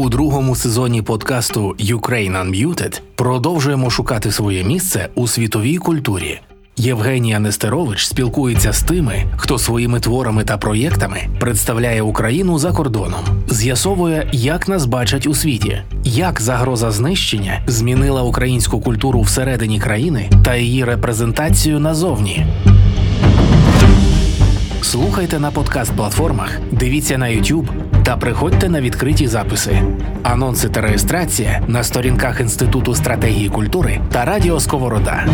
У другому сезоні подкасту Ukraine Unmuted продовжуємо шукати своє місце у світовій культурі. Євгенія Нестерович спілкується з тими, хто своїми творами та проєктами представляє Україну за кордоном, з'ясовує, як нас бачать у світі, як загроза знищення змінила українську культуру всередині країни та її репрезентацію назовні. Слухайте на подкаст-платформах, дивіться на YouTube та приходьте на відкриті записи. Анонси та реєстрація на сторінках Інституту стратегії культури та Радіо Сковорода.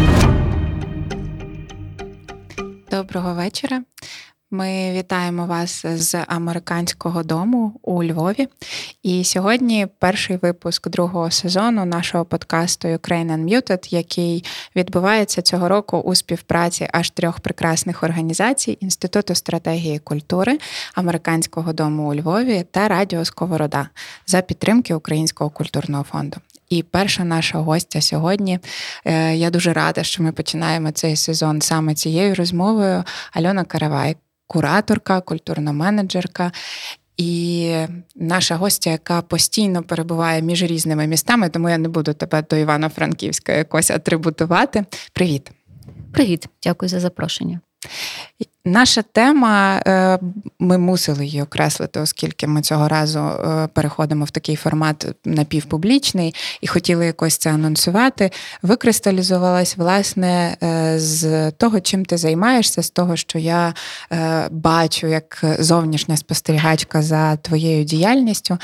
Доброго вечора. Ми вітаємо вас з американського дому у Львові. І сьогодні перший випуск другого сезону нашого подкасту Ukraine Unmuted, який відбувається цього року у співпраці аж трьох прекрасних організацій: Інституту стратегії культури, американського дому у Львові та Радіо Сковорода за підтримки Українського культурного фонду. І перша наша гостя сьогодні. Е, я дуже рада, що ми починаємо цей сезон саме цією розмовою. Альона Каравай, кураторка, культурна менеджерка. І наша гостя, яка постійно перебуває між різними містами, тому я не буду тебе до Івано-Франківська якось атрибутувати. Привіт. Привіт, дякую за запрошення. Наша тема, е, ми мусили її окреслити, оскільки ми цього разу е, переходимо в такий формат напівпублічний і хотіли якось це анонсувати. Викристалізувалась власне е, з того, чим ти займаєшся, з того, що я бачу як зовнішня спостерігачка за твоєю діяльністю.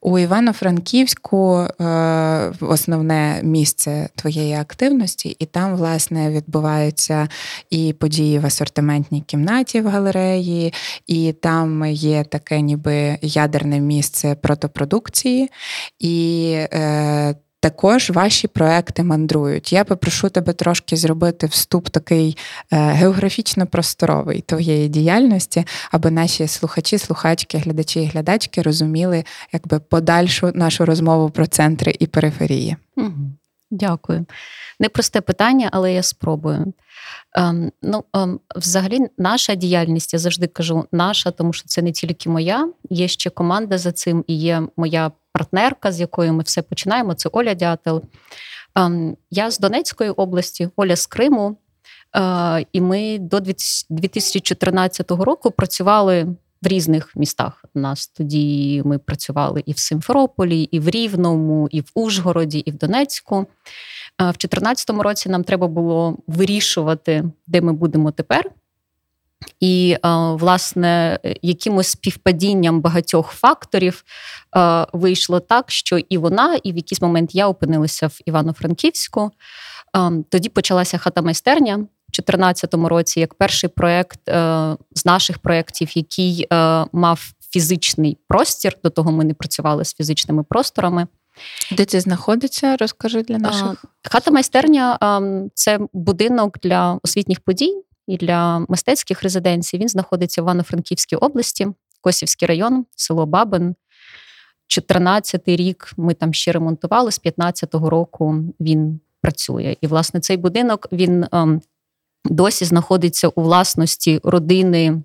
У Івано-Франківську основне місце твоєї активності, і там, власне, відбуваються і події в асортиментній кімнаті кімнаті в галереї, і там є таке, ніби ядерне місце протопродукції. І е, також ваші проекти мандрують. Я попрошу тебе трошки зробити вступ такий е, географічно просторовий твоєї діяльності, аби наші слухачі, слухачки, глядачі і глядачки розуміли якби подальшу нашу розмову про центри і периферії. Дякую. Непросте питання, але я спробую. Ем, ну, ем, Взагалі, наша діяльність, я завжди кажу, наша, тому що це не тільки моя, є ще команда за цим, і є моя партнерка, з якою ми все починаємо. Це Оля Дятел. Ем, я з Донецької області, Оля з Криму. Е, і ми до 2014 року працювали в різних містах. У нас тоді ми працювали і в Симферополі, і в Рівному, і в Ужгороді, і в Донецьку. В 2014 році нам треба було вирішувати, де ми будемо тепер. І, власне, якимось співпадінням багатьох факторів вийшло так, що і вона, і в якийсь момент я опинилася в Івано-Франківську. Тоді почалася хата майстерня в 2014 році, як перший проєкт е, з наших проєктів, який е, мав фізичний простір. До того ми не працювали з фізичними просторами. Де це знаходиться? Розкажи для наших хата майстерня це будинок для освітніх подій і для мистецьких резиденцій. Він знаходиться в Івано-Франківській області, Косівський район, село Бабин. 14-й рік ми там ще ремонтували, з 15-го року він працює. І, власне, цей будинок він досі знаходиться у власності родини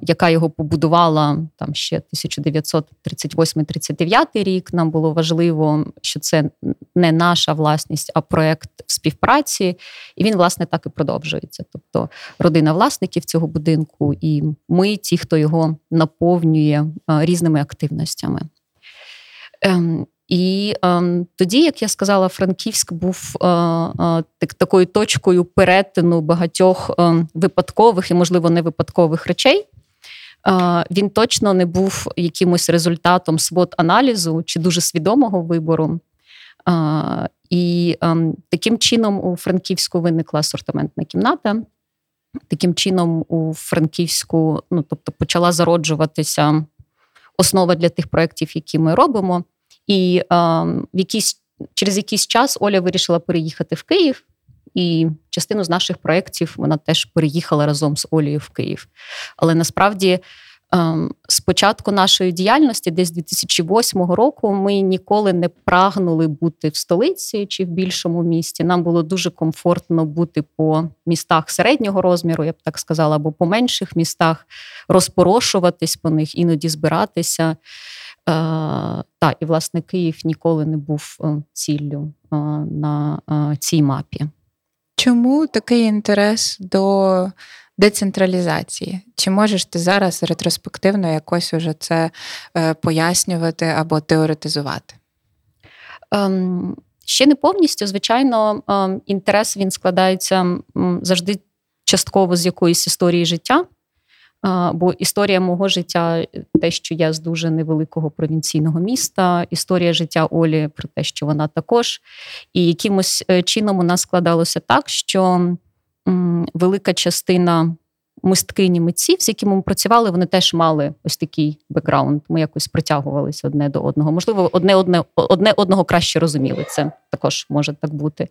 яка його побудувала там ще 1938-39 рік. Нам було важливо, що це не наша власність, а проект в співпраці. І він, власне, так і продовжується. Тобто родина власників цього будинку, і ми, ті, хто його наповнює різними активностями. Ем, і е, тоді, як я сказала, Франківськ був е, е, такою точкою перетину багатьох е, випадкових і, можливо, невипадкових речей. Е, він точно не був якимось результатом свод аналізу чи дуже свідомого вибору. Е, і ем, таким чином у Франківську виникла асортиментна кімната. Таким чином, у Франківську, ну тобто, почала зароджуватися основа для тих проєктів, які ми робимо. І е, в якийсь через якийсь час Оля вирішила переїхати в Київ. І частину з наших проєктів вона теж переїхала разом з Олею в Київ. Але насправді, з початку нашої діяльності, десь 2008 року, ми ніколи не прагнули бути в столиці чи в більшому місті. Нам було дуже комфортно бути по містах середнього розміру, я б так сказала, або по менших містах, розпорошуватись по них, іноді збиратися. Так, і власне Київ ніколи не був ціллю на цій мапі. Чому такий інтерес до децентралізації? Чи можеш ти зараз ретроспективно якось уже це е, пояснювати або теоретизувати? Ем, Ще не повністю. Звичайно, ем, інтерес він складається завжди частково з якоїсь історії життя. Бо історія мого життя, те, що я з дуже невеликого провінційного міста, історія життя Олі про те, що вона також, і якимось е, чином у нас складалося так, що велика частина мисткині митців, з якими ми працювали, вони теж мали ось такий бекграунд. Ми якось притягувалися одне до одного. Можливо, одне одне, одне одного краще розуміли. Це також може так бути.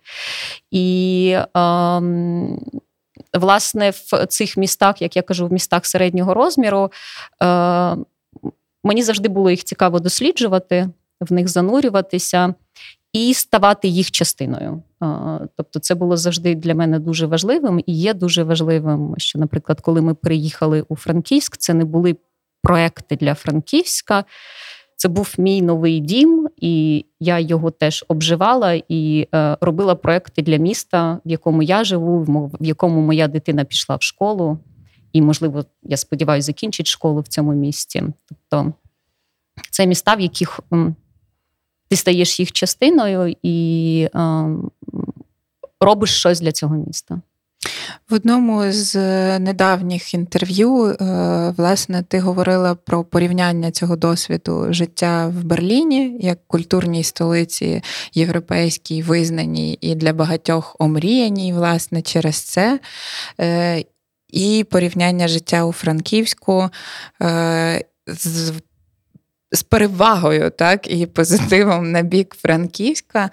І ем, власне в цих містах, як я кажу, в містах середнього розміру, е, мені завжди було їх цікаво досліджувати, в них занурюватися і ставати їх частиною. Тобто, це було завжди для мене дуже важливим і є дуже важливим, що, наприклад, коли ми приїхали у Франківськ, це не були проекти для Франківська. Це був мій новий дім, і я його теж обживала і е, робила проекти для міста, в якому я живу, в якому моя дитина пішла в школу, і, можливо, я сподіваюся, закінчить школу в цьому місті. Тобто це міста, в яких ти стаєш їх частиною і е, робиш щось для цього міста. В одному з недавніх інтерв'ю, е, власне, ти говорила про порівняння цього досвіду життя в Берліні як культурній столиці європейській, визнаній і для багатьох омріяній, власне, через це. Е, і порівняння життя у Франківську е, з з перевагою, так, і позитивом на бік Франківська.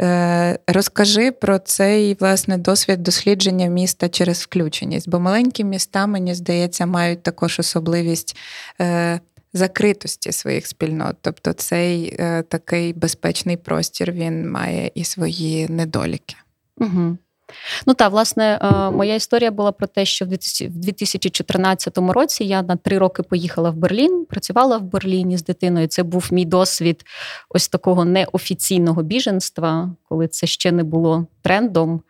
Е, розкажи про цей власне досвід дослідження міста через включеність, бо маленькі міста, мені здається, мають також особливість. Е, закритості своїх спільнот, тобто цей е, такий безпечний простір він має і свої недоліки. Угу. Ну так, власне, е, моя історія була про те, що в 2014 році я на три роки поїхала в Берлін, працювала в Берліні з дитиною. Це був мій досвід ось такого неофіційного біженства, коли це ще не було трендом.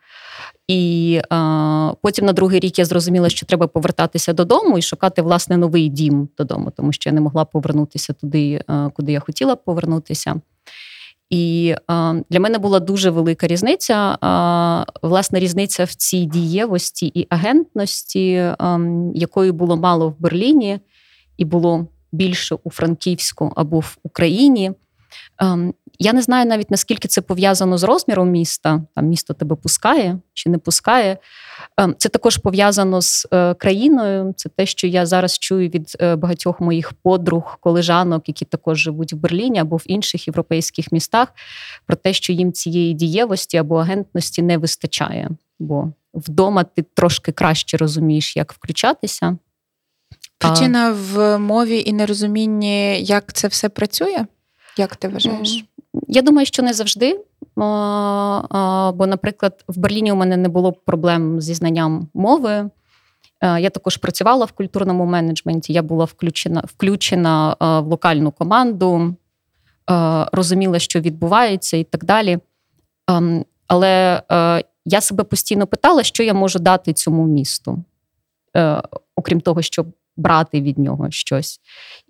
І а, е, потім на другий рік я зрозуміла, що треба повертатися додому і шукати власне новий дім додому, тому що я не могла повернутися туди, е, куди я хотіла повернутися. І а, для мене була дуже велика різниця. А, власне, різниця в цій дієвості і агентності, а, якої було мало в Берліні, і було більше у Франківську або в Україні. Я не знаю навіть наскільки це пов'язано з розміром міста. Там місто тебе пускає чи не пускає. Ем, це також пов'язано з е, країною. Це те, що я зараз чую від е, багатьох моїх подруг, колежанок, які також живуть в Берліні або в інших європейських містах, про те, що їм цієї дієвості або агентності не вистачає. Бо вдома ти трошки краще розумієш, як включатися. Причина в мові і нерозумінні, як це все працює? Як ти вважаєш? Я думаю, що не завжди. Бо, наприклад, в Берліні у мене не було проблем зі знанням мови. Я також працювала в культурному менеджменті, я була включена включена в локальну команду, розуміла, що відбувається, і так далі. Ем, але я себе постійно питала, що я можу дати цьому місту, е, окрім того, щоб брати від нього щось.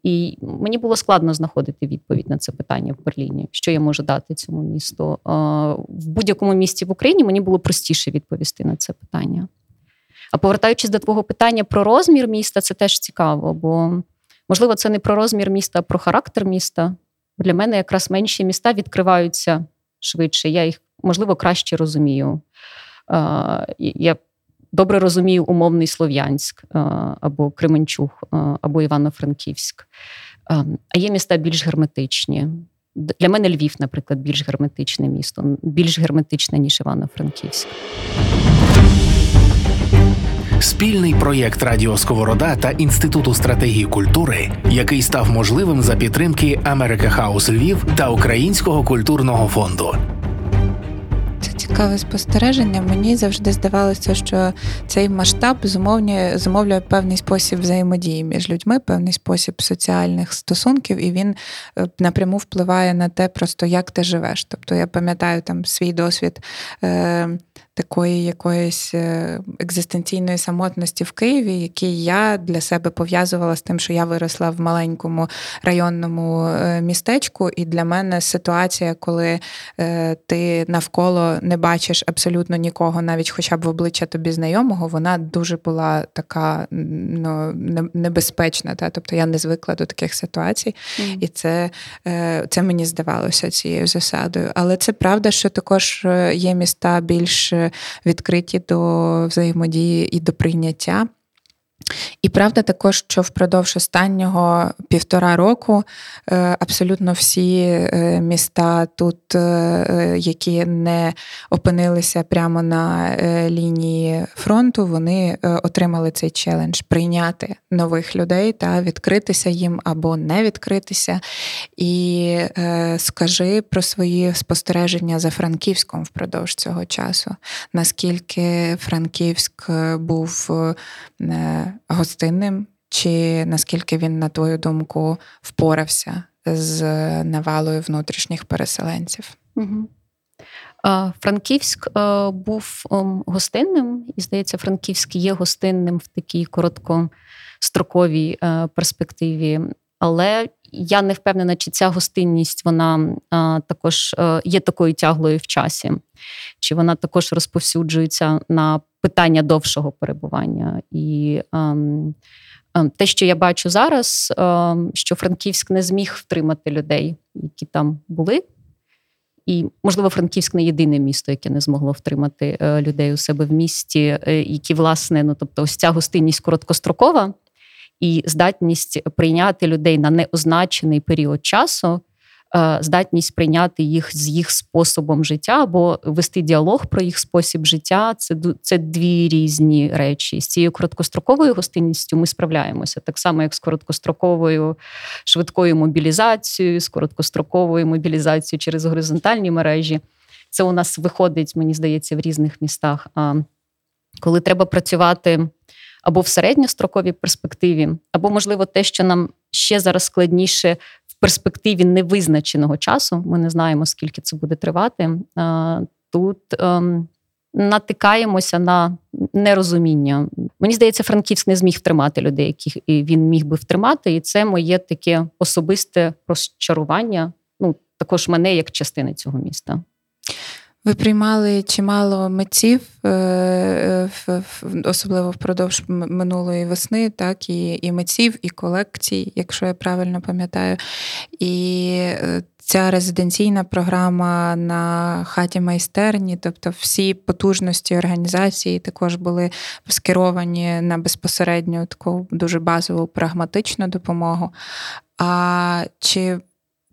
І мені було складно знаходити відповідь на це питання в Берліні, що я можу дати цьому місту. В будь-якому місті в Україні мені було простіше відповісти на це питання. А повертаючись до твого питання про розмір міста, це теж цікаво, бо, можливо, це не про розмір міста, а про характер міста. Для мене якраз менші міста відкриваються швидше. Я їх, можливо, краще розумію. Я добре розумію умовний Слов'янськ е, або Кременчуг, е, або Івано-Франківськ. Е, а є міста більш герметичні. Для мене Львів, наприклад, більш герметичне місто, більш герметичне, ніж Івано-Франківськ. Спільний проєкт Радіо Сковорода та Інституту стратегії культури, який став можливим за підтримки Америка Хаус Львів та Українського культурного фонду цікаве спостереження. Мені завжди здавалося, що цей масштаб зумовлює, зумовлює певний спосіб взаємодії між людьми, певний спосіб соціальних стосунків, і він е, напряму впливає на те, просто як ти живеш. Тобто я пам'ятаю там свій досвід. Е, такої якоїсь е, екзистенційної самотності в Києві, який я для себе пов'язувала з тим, що я виросла в маленькому районному е, містечку, і для мене ситуація, коли е, ти навколо не бачиш абсолютно нікого, навіть хоча б в обличчя тобі знайомого, вона дуже була така ну, небезпечна. Та? Тобто я не звикла до таких ситуацій, mm. і це, це мені здавалося цією засадою. Але це правда, що також є міста більш відкриті до взаємодії і до прийняття. І правда також, що впродовж останнього півтора року е, абсолютно всі е, міста тут, е, які не опинилися прямо на лінії фронту, вони отримали цей челендж прийняти нових людей та відкритися їм або не відкритися. І скажи про свої спостереження за Франківськом впродовж цього часу. Наскільки Франківськ був гостинним, чи наскільки він, на твою думку, впорався з навалою внутрішніх переселенців? Франківськ був ем, гостинним, і здається, Франківськ є гостинним в такій короткостроковій е, перспективі. Але я не впевнена, чи ця гостинність вона також е, є такою тяглою в часі, чи вона також розповсюджується на питання довшого перебування. І ем, ем, те, що я бачу зараз, ем, що Франківськ не зміг втримати людей, які там були. І, можливо, Франківськ не єдине місто, яке не змогло втримати е, людей у себе в місті, е, які, власне, ну тобто, ось ця гостинність короткострокова і здатність прийняти людей на неозначений період часу. Е, здатність прийняти їх з їх способом життя або вести діалог про їх спосіб життя це це дві різні речі. З цією короткостроковою гостинністю ми справляємося так само, як з короткостроковою швидкою мобілізацією, з короткостроковою мобілізацією через горизонтальні мережі. Це у нас виходить, мені здається, в різних містах. А коли треба працювати. Або в середньостроковій перспективі, або, можливо, те, що нам ще зараз складніше перспективі невизначеного часу, ми не знаємо, скільки це буде тривати. Тут ем, натикаємося на нерозуміння. Мені здається, Франківськ не зміг втримати людей, яких він міг би втримати, і це моє таке особисте розчарування. Ну, також мене як частини цього міста. Ви приймали чимало митців, е, особливо впродовж минулої весни, так, і і митців, і колекцій, якщо я правильно пам'ятаю. І е, ця резиденційна програма на хаті майстерні, тобто всі потужності організації також були скеровані на безпосередню таку дуже базову прагматичну допомогу. А чи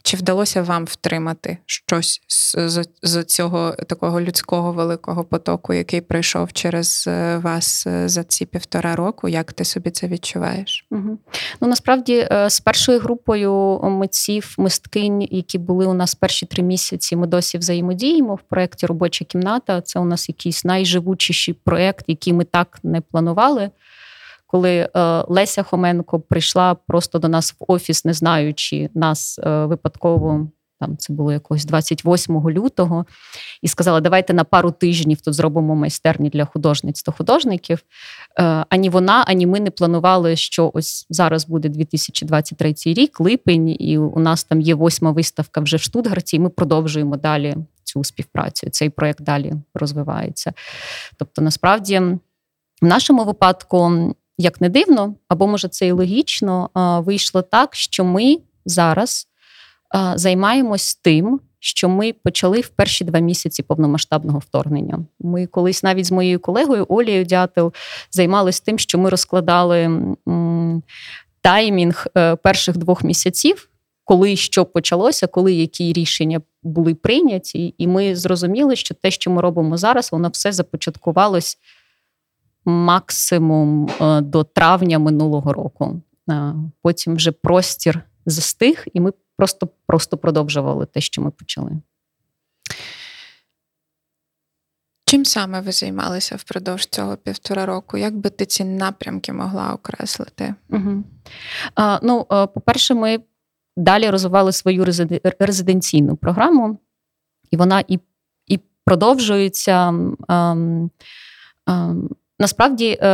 чи вдалося вам втримати щось з, з цього такого людського великого потоку, який пройшов через е, вас е, за ці півтора року? Як ти собі це відчуваєш? Угу. Ну насправді е, з першою групою митців, мисткинь, які були у нас перші три місяці, ми досі взаємодіємо в проєкті Робоча кімната. Це у нас якийсь найживучіший проєкт, який ми так не планували коли е, Леся Хоменко прийшла просто до нас в офіс, не знаючи нас е, випадково. Там це було якось 28 лютого, і сказала: давайте на пару тижнів тут зробимо майстерні для художниць та художників. Е, ані вона, ані ми не планували, що ось зараз буде 2023 рік, липень, і у нас там є восьма виставка вже в Штутгарті, і ми продовжуємо далі цю співпрацю. Цей проект далі розвивається. Тобто, насправді, в нашому випадку як не дивно, або може це і логічно, вийшло так, що ми зараз займаємось тим, що ми почали в перші два місяці повномасштабного вторгнення. Ми колись навіть з моєю колегою Олією Дятел займалися тим, що ми розкладали таймінг е, перших двох місяців. Коли що почалося, коли які рішення були прийняті, і ми зрозуміли, що те, що ми робимо зараз, воно все започаткувалось максимум е, до травня минулого року. Е, потім вже простір застиг, і ми просто, просто продовжували те, що ми почали. Чим саме ви займалися впродовж цього півтора року? Як би ти ці напрямки могла окреслити? Угу. А, Ну, по-перше, ми далі розвивали свою резиденційну програму, і вона і і продовжується. А, а, насправді, е,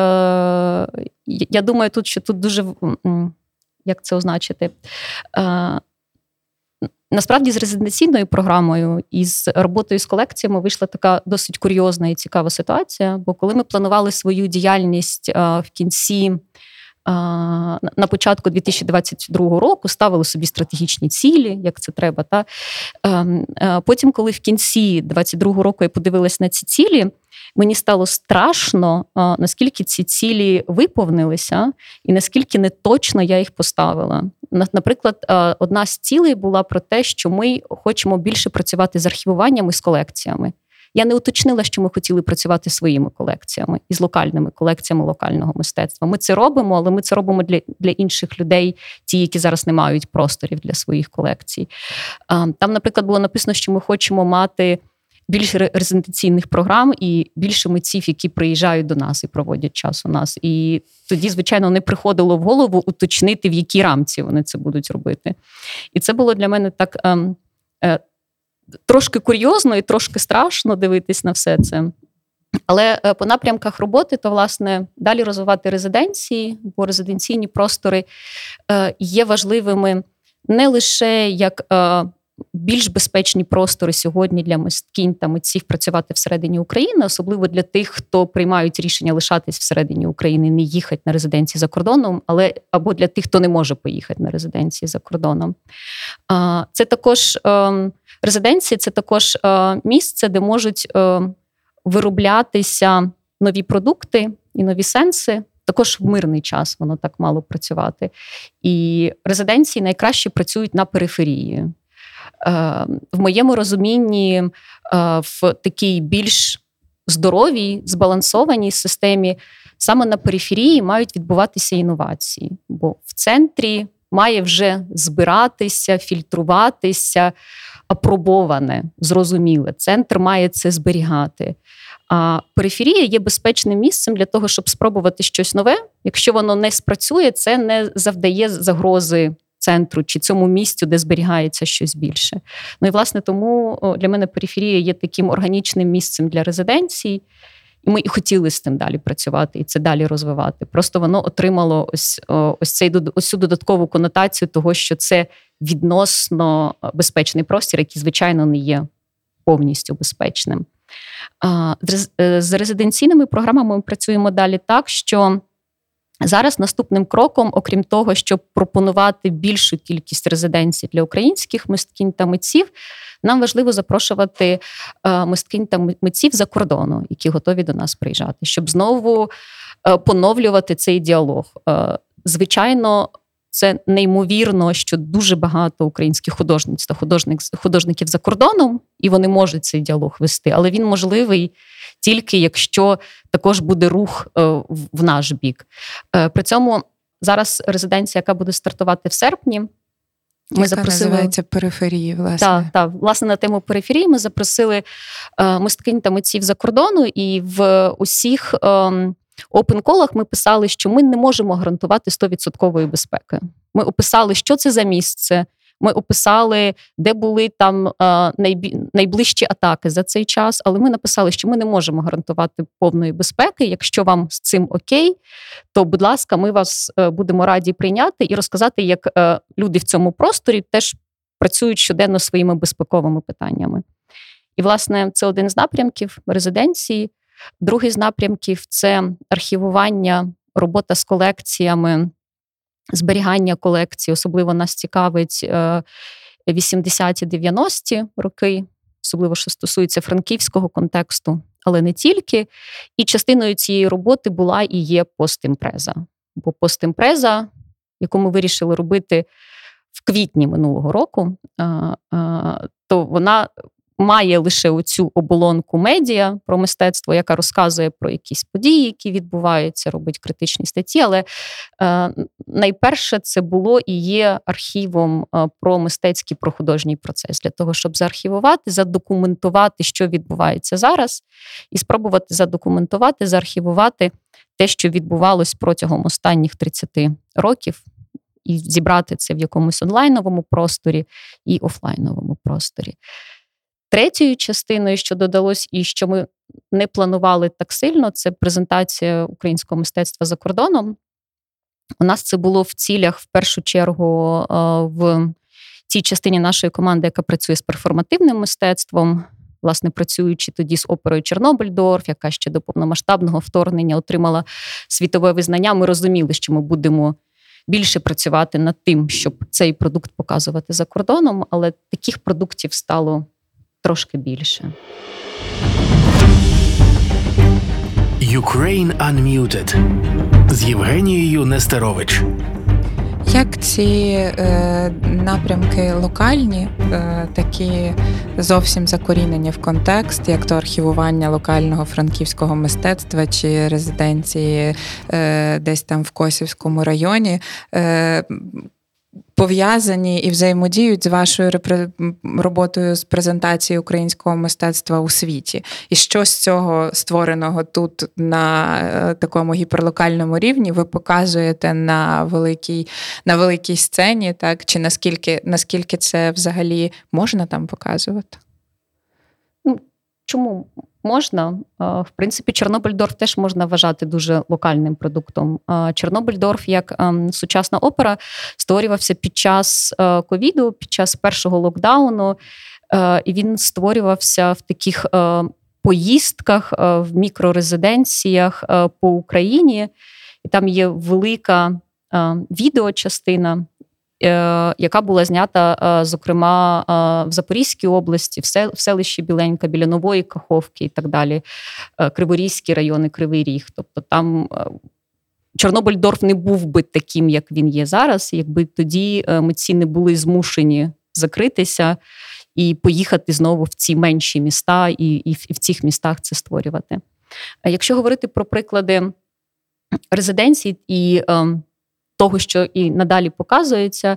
я думаю, тут що тут дуже як це означити? Е, Насправді, з резиденційною програмою і з роботою з колекціями вийшла така досить курйозна і цікава ситуація. Бо коли ми планували свою діяльність в кінці. На початку 2022 року ставили собі стратегічні цілі, як це треба. Та ем, Потім, коли в кінці 2022 року я подивилась на ці цілі, мені стало страшно, наскільки ці цілі виповнилися, і наскільки не точно я їх поставила. Наприклад, одна з цілей була про те, що ми хочемо більше працювати з архівуваннями з колекціями. Я не уточнила, що ми хотіли працювати своїми колекціями і з локальними колекціями локального мистецтва. Ми це робимо, але ми це робимо для для інших людей, ті, які зараз не мають просторів для своїх колекцій. Там, наприклад, було написано, що ми хочемо мати більше резиденційних програм і більше митців, які приїжджають до нас і проводять час у нас. І тоді, звичайно, не приходило в голову уточнити, в якій рамці вони це будуть робити. І це було для мене так ем, е, трошки курйозно і трошки страшно дивитись на все це. Але е, по напрямках роботи, то, власне, далі розвивати резиденції, бо резиденційні простори е, є важливими не лише як е, більш безпечні простори сьогодні для мисткінь та митців працювати всередині України, особливо для тих, хто приймають рішення лишатись всередині України, не їхати на резиденції за кордоном, але або для тих, хто не може поїхати на резиденції за кордоном. Це також ем, резиденції, це також е, місце, де можуть е, вироблятися нові продукти і нові сенси. Також в мирний час воно так мало працювати. І резиденції найкраще працюють на периферії. Е, в моєму розумінні е, в такій більш здоровій, збалансованій системі саме на периферії мають відбуватися інновації, бо в центрі має вже збиратися, фільтруватися, апробоване, зрозуміле. Центр має це зберігати. А периферія є безпечним місцем для того, щоб спробувати щось нове. Якщо воно не спрацює, це не завдає загрози центру чи цьому місцю, де зберігається щось більше. Ну і власне тому для мене периферія є таким органічним місцем для резиденцій. І ми і хотіли з тим далі працювати і це далі розвивати. Просто воно отримало ось ось цей ось цю додаткову конотацію того, що це відносно безпечний простір, який, звичайно, не є повністю безпечним. Е, з резиденційними програмами ми працюємо далі так, що Зараз наступним кроком, окрім того, щоб пропонувати більшу кількість резиденцій для українських мисткінь та митців, нам важливо запрошувати е, мисткінь та митців за кордону, які готові до нас приїжджати, щоб знову е, поновлювати цей діалог. Е, звичайно, це неймовірно, що дуже багато українських художниць та художник, художників за кордоном, і вони можуть цей діалог вести, але він можливий тільки якщо також буде рух е, в наш бік. Е, при цьому зараз резиденція, яка буде стартувати в серпні. Ми яка запросили називається периферії, власне. Так, так, власне, на тему периферії ми запросили е, мисткинь та митців за кордону, і в усіх ем, опенколах ми писали, що ми не можемо гарантувати 100% безпеки. Ми описали, що це за місце, ми описали, де були там найближчі атаки за цей час, але ми написали, що ми не можемо гарантувати повної безпеки. Якщо вам з цим окей, то будь ласка, ми вас е, будемо раді прийняти і розказати, як е, люди в цьому просторі теж працюють щоденно своїми безпековими питаннями. І, власне, це один з напрямків резиденції. Другий з напрямків це архівування, робота з колекціями зберігання колекції, особливо нас цікавить 80-90-ті е, роки, особливо що стосується франківського контексту, але не тільки. І частиною цієї роботи була і є постімпреза. Бо постімпреза, яку ми вирішили робити в квітні минулого року, то вона має лише оцю оболонку медіа про мистецтво, яка розказує про якісь події, які відбуваються, робить критичні статті. Але е, найперше це було і є архівом е, про мистецький про художній процес для того, щоб заархівувати, задокументувати, що відбувається зараз, і спробувати задокументувати, заархівувати те, що відбувалось протягом останніх 30 років. І зібрати це в якомусь онлайновому просторі і офлайновому просторі. Третьою частиною, що додалось, і що ми не планували так сильно, це презентація українського мистецтва за кордоном. У нас це було в цілях в першу чергу е, в тій частині нашої команди, яка працює з перформативним мистецтвом. Власне, працюючи тоді з оперою Чорнобильдорф, яка ще до повномасштабного вторгнення отримала світове визнання. Ми розуміли, що ми будемо більше працювати над тим, щоб цей продукт показувати за кордоном, але таких продуктів стало трошки більше. Ukraine Unmuted з Євгенією Нестерович. Як ці е, напрямки локальні, е, такі зовсім закорінені в контекст, як то архівування локального франківського мистецтва чи резиденції е, десь там в Косівському районі, е, пов'язані і взаємодіють з вашою роботою з презентації українського мистецтва у світі. І що з цього створеного тут на е, такому гіперлокальному рівні ви показуєте на великій на великій сцені, так? Чи наскільки, наскільки це взагалі можна там показувати? Ну, чому можна. В принципі, Чорнобильдорф теж можна вважати дуже локальним продуктом. Чорнобильдорф, як ем, сучасна опера, створювався під час е, ковіду, під час першого локдауну, е, і він створювався в таких е, поїздках в мікрорезиденціях по Україні. І там є велика відеочастина. Е, яка була знята, е, зокрема, е, в Запорізькій області, в селищі Біленька, біля Нової Каховки і так далі, Криворізькі райони, Кривий Ріг. Тобто там Чорнобильдорф не був би таким, як він є зараз, якби тоді митці не були змушені закритися і поїхати знову в ці менші міста, і, і в цих містах це створювати. Якщо говорити про приклади резиденцій і ем, того, що і надалі показується,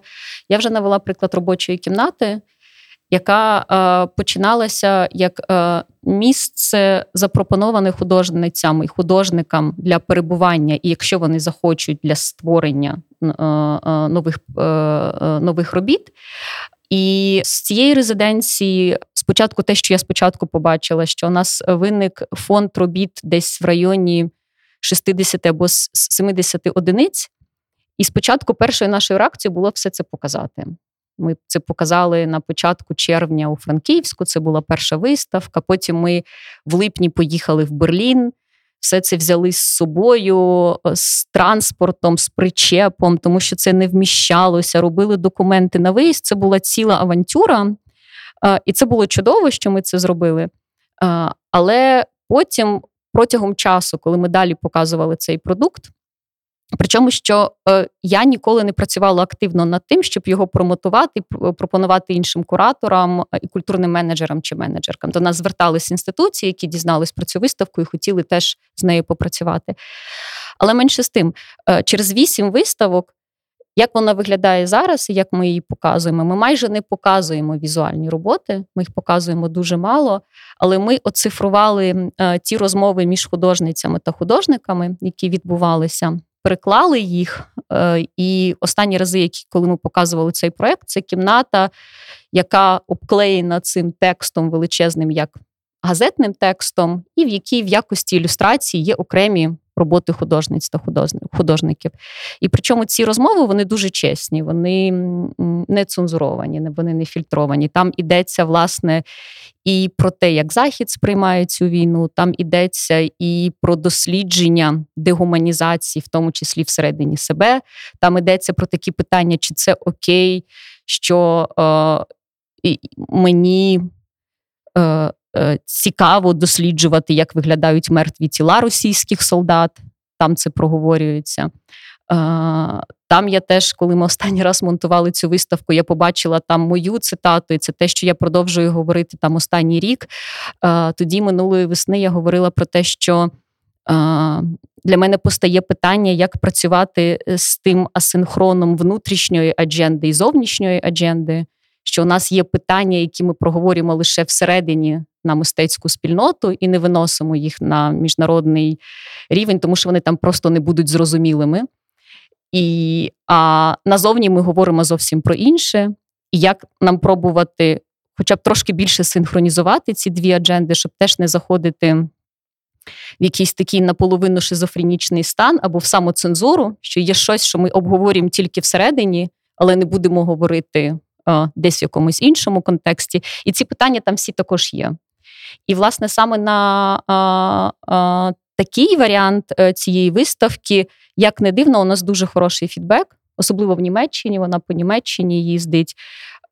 я вже навела приклад робочої кімнати, яка е, починалася як е, місце запропоноване художницям і художникам для перебування, і якщо вони захочуть для створення е, е нових, е, е, нових робіт. І з цієї резиденції, спочатку, те, що я спочатку побачила, що у нас виник фонд робіт десь в районі 60 або 70 одиниць. І спочатку першою нашою реакцією було все це показати. Ми це показали на початку червня у Франківську. Це була перша виставка. Потім ми в липні поїхали в Берлін. Все це взяли з собою, е, з транспортом, з причепом, тому що це не вміщалося. Робили документи на виїзд. Це була ціла авантюра. Е, і це було чудово, що ми це зробили. Е, але потім, протягом часу, коли ми далі показували цей продукт, Причому, що е, я ніколи не працювала активно над тим, щоб його промотувати, пропонувати іншим кураторам і культурним менеджерам чи менеджеркам. До нас звертались інституції, які дізнались про цю виставку і хотіли теж з нею попрацювати. Але менше з тим, е, через вісім виставок, як вона виглядає зараз і як ми її показуємо, ми майже не показуємо візуальні роботи, ми їх показуємо дуже мало, але ми оцифрували е, ті розмови між художницями та художниками, які відбувалися переклали їх. Е, і останні рази, які коли ми показували цей проект, це кімната, яка обклеєна цим текстом величезним, як газетним текстом, і в якій в якості ілюстрації є окремі роботи художниць та художників. І причому ці розмови вони дуже чесні, вони не цензуровані, вони не фільтровані. Там ідеться, власне, і про те, як Захід сприймає цю війну, там ідеться і про дослідження дегуманізації, в тому числі всередині себе. Там йдеться про такі питання, чи це окей, що е, мені. Е, цікаво досліджувати, як виглядають мертві тіла російських солдат. Там це проговорюється. Там я теж, коли ми останній раз монтували цю виставку, я побачила там мою цитату, і це те, що я продовжую говорити там останній рік. Тоді минулої весни я говорила про те, що для мене постає питання, як працювати з тим асинхроном внутрішньої адженди і зовнішньої адженди. Що у нас є питання, які ми проговорюємо лише всередині на мистецьку спільноту, і не виносимо їх на міжнародний рівень, тому що вони там просто не будуть зрозумілими. І а назовні ми говоримо зовсім про інше, і як нам пробувати, хоча б трошки більше синхронізувати ці дві адженди, щоб теж не заходити в якийсь такий наполовину шизофренічний стан або в самоцензуру, що є щось, що ми обговорюємо тільки всередині, але не будемо говорити а, десь в якомусь іншому контексті. І ці питання там всі також є. І, власне, саме на а, а, такий варіант е, цієї виставки, як не дивно, у нас дуже хороший фідбек, особливо в Німеччині. Вона по Німеччині їздить,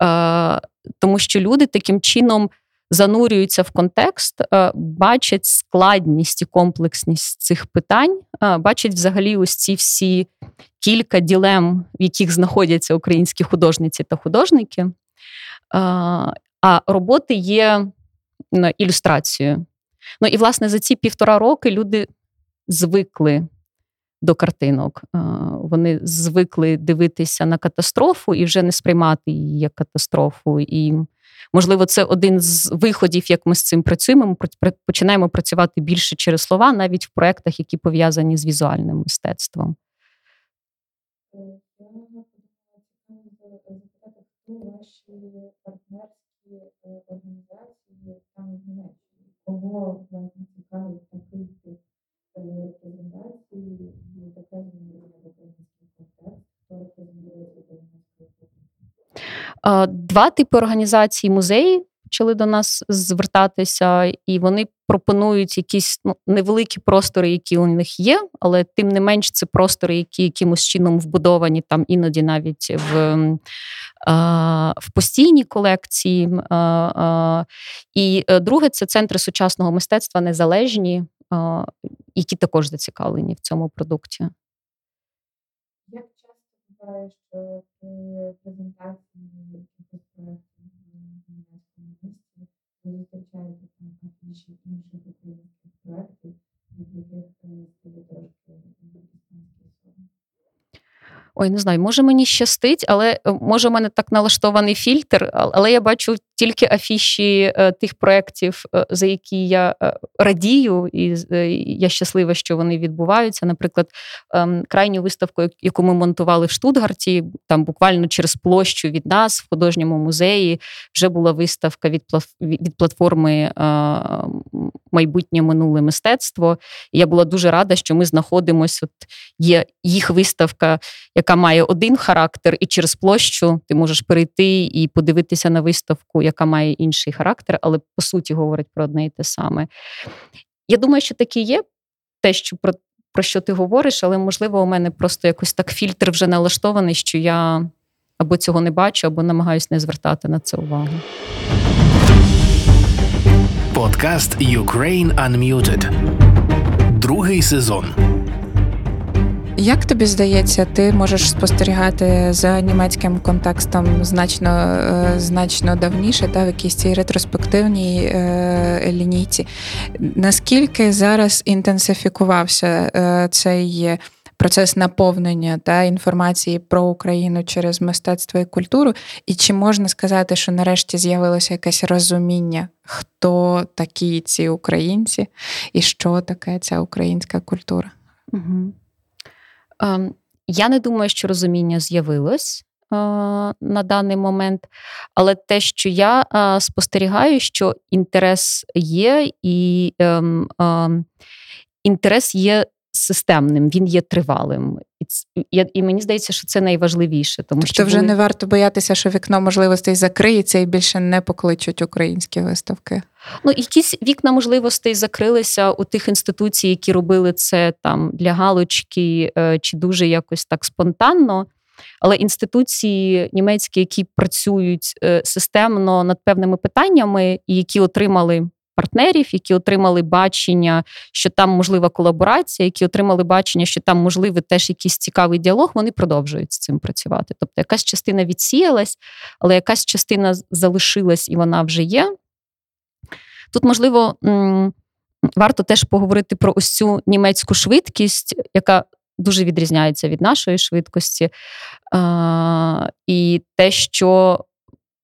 е, тому що люди таким чином. Занурюються в контекст, е, бачать складність і комплексність цих питань, бачать взагалі ось ці всі кілька ділем, в яких знаходяться українські художниці та художники. А роботи є ілюстрацією. Ну і власне за ці півтора роки люди звикли до картинок. Вони звикли дивитися на катастрофу і вже не сприймати її як катастрофу. І, можливо, це один з виходів, як ми з цим працюємо. Ми починаємо працювати більше через слова, навіть в проєктах, які пов'язані з візуальним мистецтвом. Ваші партнерські е, організації там в Німеччині? кого власне цікавить накрити репрезентації і таке змінення в український контекст, хто репрезентує Два типи організацій музеї почали до нас звертатися, і вони пропонують якісь ну, невеликі простори, які у них є, але тим не менш це простори, які якимось чином вбудовані там іноді навіть в в постійній колекції. І е, друге, це центри сучасного мистецтва незалежні, які також зацікавлені в цьому продукті. Як часто буває, що презентації зустрічаєте там інші інших українських проєктів, від яких стає трошки Ой, не знаю, може мені щастить, але е, може у мене так налаштований фільтр, але я бачу тільки афіші е, тих проєктів, е, за які я радію, і я щаслива, що вони відбуваються. Наприклад, ем, крайню виставку, яку ми монтували в Штутгарті, там буквально через площу від нас в художньому музеї вже була виставка від від платформи майбутнє минуле мистецтво. І я була дуже рада, що ми знаходимося. От є їх виставка, яка має один характер, і через площу ти можеш перейти і подивитися на виставку, яка має інший характер, але по суті говорить про одне і те саме. Я думаю, що таке є те, що про, про що ти говориш, але можливо, у мене просто якось так фільтр вже налаштований, що я або цього не бачу, або намагаюся не звертати на це увагу. Подкаст Ukraine Unmuted. Другий сезон. Як тобі здається, ти можеш спостерігати за німецьким контекстом значно е, значно давніше, та в якійсь цій ретроспективній е, лінійці? Наскільки зараз інтенсифікувався е, цей процес наповнення та інформації про Україну через мистецтво і культуру? І чи можна сказати, що нарешті з'явилося якесь розуміння, хто такі ці українці і що таке ця українська культура? Угу. Ем, я не думаю, що розуміння з'явилось е, на даний момент, але те, що я е, спостерігаю, що інтерес є, і ем, ем, інтерес є системним, він є тривалим. І і мені здається, що це найважливіше. Тому тобто що вже були... не варто боятися, що вікно можливостей закриється і більше не покличуть українські виставки. Ну, якісь вікна можливостей закрилися у тих інституцій, які робили це там для галочки е, чи дуже якось так спонтанно. Але інституції німецькі, які працюють е, системно над певними питаннями, і які отримали партнерів, які отримали бачення, що там можлива колаборація, які отримали бачення, що там можливий теж якийсь цікавий діалог, вони продовжують з цим працювати. Тобто, якась частина відсіялась, але якась частина залишилась і вона вже є. Тут, можливо, варто теж поговорити про ось цю німецьку швидкість, яка дуже відрізняється від нашої швидкості. І те, що,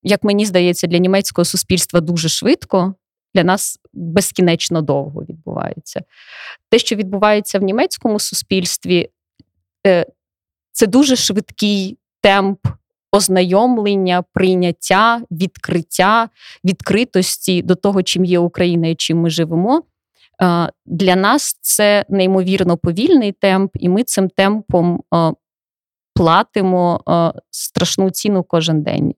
як мені здається, для німецького суспільства дуже швидко, для нас безкінечно довго відбувається. Те, що відбувається в німецькому суспільстві, е, це дуже швидкий темп ознайомлення, прийняття, відкриття, відкритості до того, чим є Україна і чим ми живемо. Для нас це неймовірно повільний темп, і ми цим темпом платимо страшну ціну кожен день.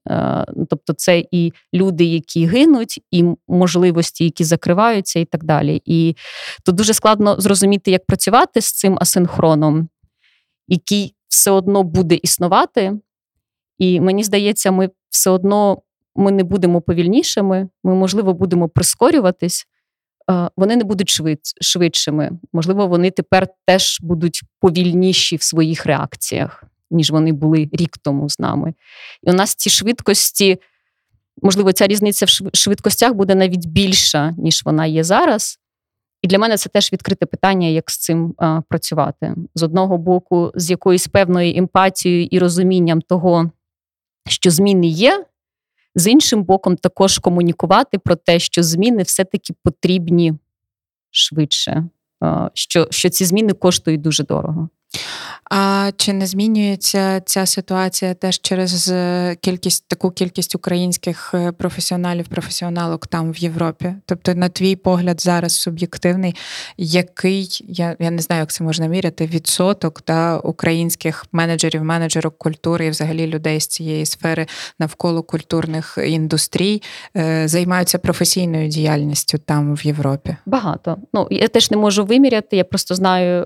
Ну, тобто, це і люди, які гинуть, і можливості, які закриваються, і так далі. І тут дуже складно зрозуміти, як працювати з цим асинхроном, який все одно буде існувати. І мені здається, ми все одно ми не будемо повільнішими, ми, можливо, будемо прискорюватись. Вони не будуть швид, швидшими. Можливо, вони тепер теж будуть повільніші в своїх реакціях, ніж вони були рік тому з нами. І у нас ці швидкості, можливо, ця різниця в швидкостях буде навіть більша, ніж вона є зараз. І для мене це теж відкрите питання, як з цим а, працювати. З одного боку, з якоюсь певною емпатією і розумінням того, що зміни є, з іншим боком, також комунікувати про те, що зміни все-таки потрібні швидше, що, що ці зміни коштують дуже дорого. А чи не змінюється ця ситуація теж через е, кількість таку кількість українських е, професіоналів, професіоналок там в Європі? Тобто, на твій погляд, зараз суб'єктивний, який я я не знаю, як це можна міряти, відсоток та українських менеджерів, менеджерок культури і взагалі людей з цієї сфери навколо культурних індустрій е, займаються професійною діяльністю там в Європі? Багато. Ну я теж не можу виміряти. Я просто знаю,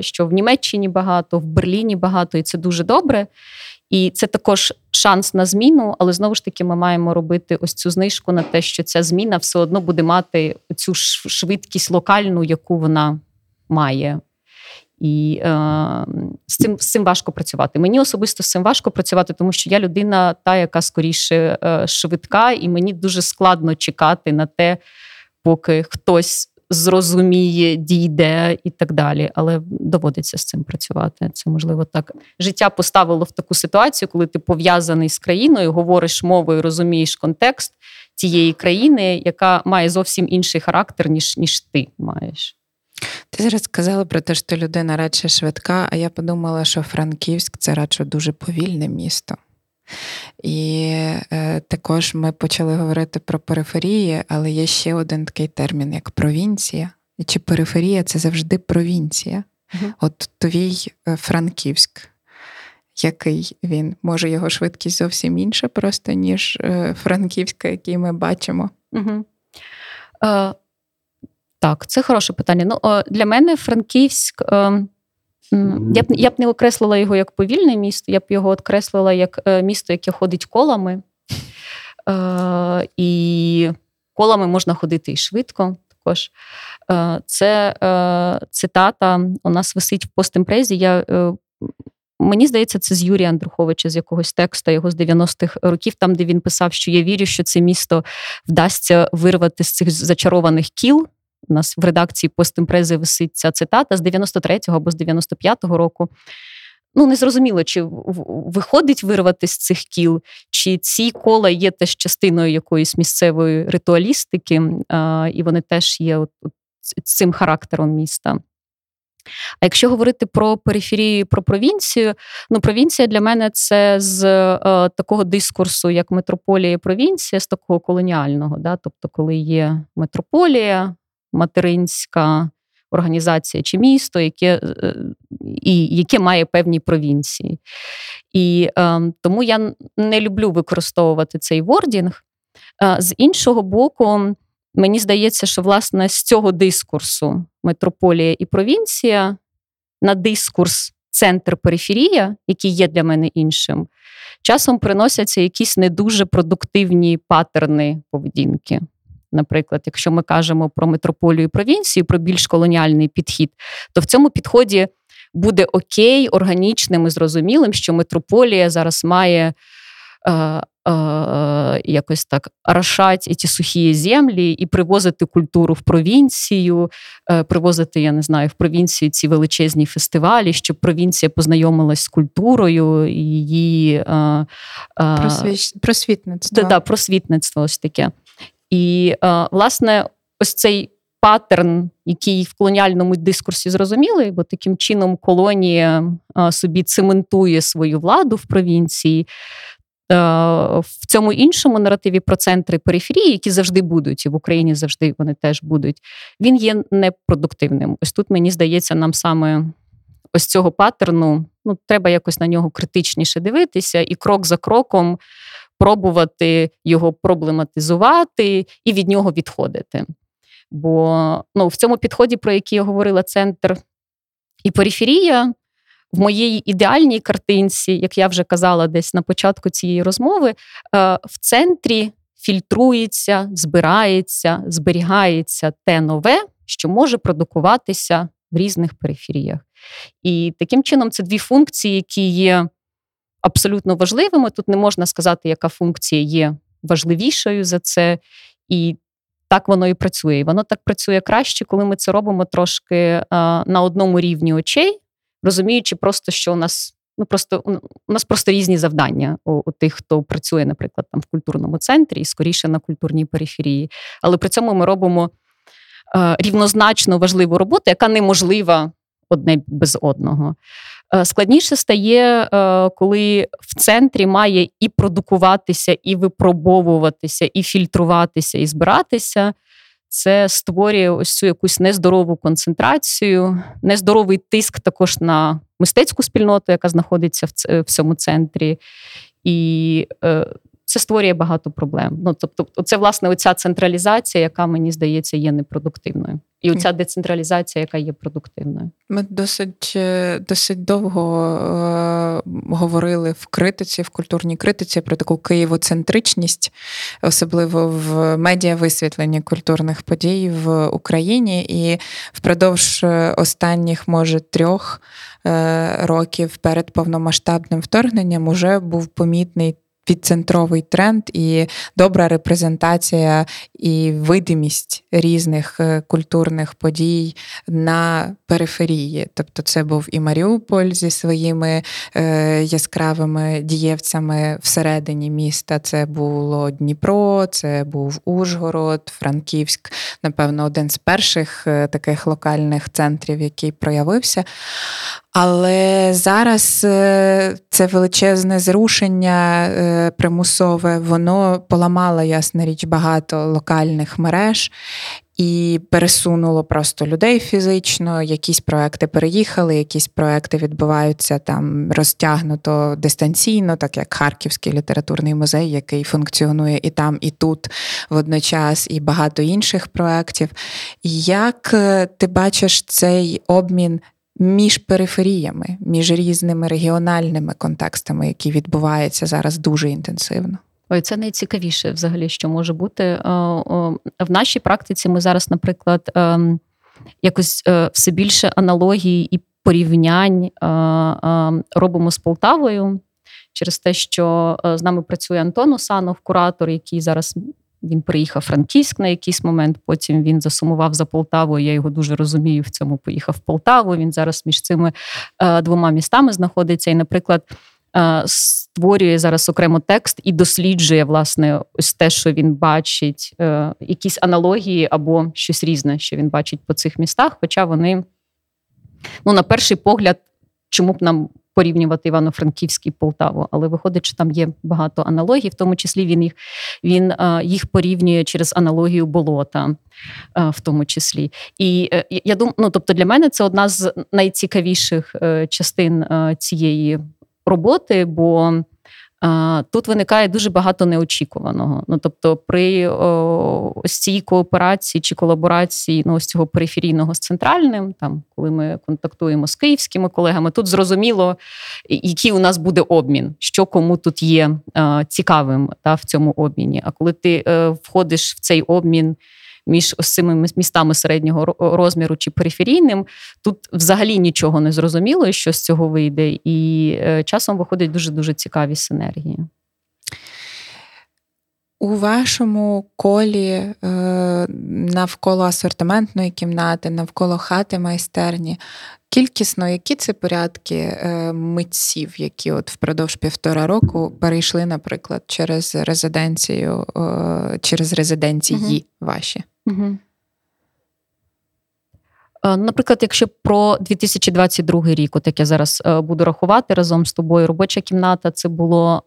що в Німеччині багато багато, в Берліні багато, і це дуже добре. І це також шанс на зміну, але знову ж таки ми маємо робити ось цю знижку на те, що ця зміна все одно буде мати цю швидкість локальну, яку вона має. І е, з цим з цим важко працювати. Мені особисто з цим важко працювати, тому що я людина, та, яка скоріше е, швидка, і мені дуже складно чекати на те, поки хтось зрозуміє, дійде і так далі. Але доводиться з цим працювати. Це можливо так. Життя поставило в таку ситуацію, коли ти пов'язаний з країною, говориш мовою, розумієш контекст тієї країни, яка має зовсім інший характер, ніж ніж ти маєш. Ти зараз сказала про те, що людина радше швидка, а я подумала, що Франківськ це радше дуже повільне місто. І е, також ми почали говорити про периферії, але є ще один такий термін, як провінція. І чи периферія це завжди провінція? Угу. От твій е, Франківськ, який він? Може, його швидкість зовсім інша, просто, ніж е, Франківська, який ми бачимо? Угу. Е, Так, це хороше питання. Ну, Для мене Франківськ. Е, я б я б не окреслила його як повільне місто, я б його окреслила як е, місто, яке ходить колами. Е, І колами можна ходити і швидко. Також е, це е, цитата у нас висить в постімпрезі. Я е, Мені здається, це з Юрія Андруховича, з якогось текста його з 90-х років, там, де він писав, що я вірю, що це місто вдасться вирвати з цих зачарованих кіл, у нас в редакції постімпрези висить ця цитата з 93-го або з 95-го року. Ну, не зрозуміло, чи виходить вирвати з цих кіл, чи ці кола є теж частиною якоїсь місцевої ритуалістики, і вони теж є от, от цим характером міста. А якщо говорити про периферію, про провінцію, ну провінція для мене це з е, такого дискурсу, як метрополія і провінція, з такого колоніального, да? тобто, коли є метрополія, материнська організація чи місто, яке е, і яке має певні провінції. І е, тому я не люблю використовувати цей вордінг. Е, з іншого боку, мені здається, що власне з цього дискурсу метрополія і провінція на дискурс центр-периферія, який є для мене іншим, часом приносяться якісь не дуже продуктивні патерни поведінки. Наприклад, якщо ми кажемо про метрополію і провінцію, про більш колоніальний підхід, то в цьому підході буде окей, органічним і зрозумілим, що метрополія зараз має. Е, е, якось так рашать ці сухі землі і привозити культуру в провінцію, е, привозити, я не знаю, в провінцію ці величезні фестивалі, щоб провінція познайомилась з культурою і її е, просвітництво. Да, да, просвітництво ось таке. І, власне, ось цей паттерн, який в колоніальному дискурсі зрозумілий, бо таким чином колонія собі цементує свою владу в провінції. Е, в цьому іншому наративі про центри периферії, які завжди будуть, і в Україні завжди вони теж будуть, він є непродуктивним. Ось тут мені здається, нам саме ось цього паттерну ну, треба якось на нього критичніше дивитися і крок за кроком пробувати його проблематизувати і від нього відходити. Бо ну, в цьому підході, про який я говорила, центр і периферія, в моїй ідеальній картинці, як я вже казала десь на початку цієї розмови, е, в центрі фільтрується, збирається, зберігається те нове, що може продукуватися в різних периферіях. І таким чином це дві функції, які є абсолютно важливими. Тут не можна сказати, яка функція є важливішою за це. І так воно і працює. І воно так працює краще, коли ми це робимо трошки е, на одному рівні очей розуміючи, просто що у нас ну просто у нас просто різні завдання у, у тих, хто працює, наприклад, там в культурному центрі і скоріше на культурній периферії. Але при цьому ми робимо е, рівнозначно важливу роботу, яка неможлива одне без одного. Е, складніше стає, е, коли в центрі має і продукуватися, і випробовуватися, і фільтруватися, і збиратися це створює ось цю якусь нездорову концентрацію, нездоровий тиск також на мистецьку спільноту, яка знаходиться в цьому центрі. І е, це створює багато проблем. Ну тобто, це власне оця централізація, яка мені здається є непродуктивною, і оця децентралізація, яка є продуктивною. Ми досить е, досить довго е, говорили в критиці, в культурній критиці про таку києвоцентричність, особливо в медіа висвітленні культурних подій в Україні, і впродовж е, останніх, може, трьох. Е, років перед повномасштабним вторгненням уже був помітний підцентровий тренд і добра репрезентація і видимість різних е, культурних подій на периферії. Тобто, це був і Маріуполь зі своїми е, яскравими дієвцями всередині міста. Це було Дніпро, це був Ужгород, Франківськ, напевно, один з перших е, таких локальних центрів, який проявився. Але зараз е, це величезне зрушення е, примусове, воно поламало, ясна річ, багато локальних мереж. І пересунуло просто людей фізично, якісь проекти переїхали, якісь проекти відбуваються там розтягнуто дистанційно, так як Харківський літературний музей, який функціонує і там, і тут водночас, і багато інших проєктів. Як е, ти бачиш цей обмін між периферіями, між різними регіональними контекстами, які відбуваються зараз дуже інтенсивно. Ой, це найцікавіше взагалі, що може бути. Е, в нашій практиці ми зараз, наприклад, ем, якось е, все більше аналогії і порівнянь е, робимо з Полтавою через те, що з нами працює Антон Усанов, куратор, який зараз він приїхав Франківськ на якийсь момент. Потім він засумував за Полтавою. Я його дуже розумію. В цьому поїхав в Полтаву. Він зараз між цими е, двома містами знаходиться. І, наприклад, е, створює зараз окремо текст і досліджує власне ось те, що він бачить, е, якісь аналогії або щось різне, що він бачить по цих містах. Хоча вони, ну, на перший погляд, чому б нам порівнювати Івано-Франківський Полтаву, але виходить, що там є багато аналогій, в тому числі він їх він е, їх порівнює через аналогію болота, е, в тому числі. І е, я думаю, ну тобто для мене це одна з найцікавіших частин цієї роботи, бо Тут виникає дуже багато неочікуваного. Ну тобто, при ось цій кооперації чи колаборації ну, ось цього периферійного з центральним, там коли ми контактуємо з київськими колегами, тут зрозуміло, який у нас буде обмін, що кому тут є цікавим та, в цьому обміні. А коли ти е, входиш в цей обмін між ось цими містами середнього розміру чи периферійним, тут взагалі нічого не зрозуміло, що з цього вийде, і е, часом виходять дуже дуже цікаві синергії. У вашому колі е, навколо асортиментної кімнати, навколо хати майстерні, кількісно, які це порядки е, митців, які от впродовж півтора року перейшли, наприклад, через резиденцію, через резиденції угу. ваші? Угу. Наприклад, якщо про 2022 рік, от як я зараз е, буду рахувати разом з тобою, робоча кімната це було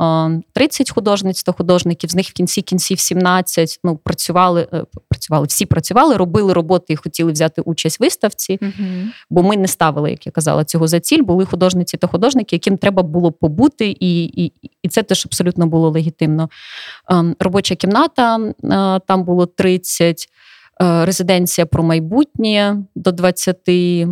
30 художниць та художників, з них в кінці кінців 17 ну, працювали, е, працювали, всі працювали, робили роботи і хотіли взяти участь в виставці, угу. бо ми не ставили, як я казала, цього за ціль. Були художниці та художники, яким треба було побути, і і, і це теж абсолютно було легітимно. Ем, робоча кімната там було 30. Е, резиденція про майбутнє до 20, е,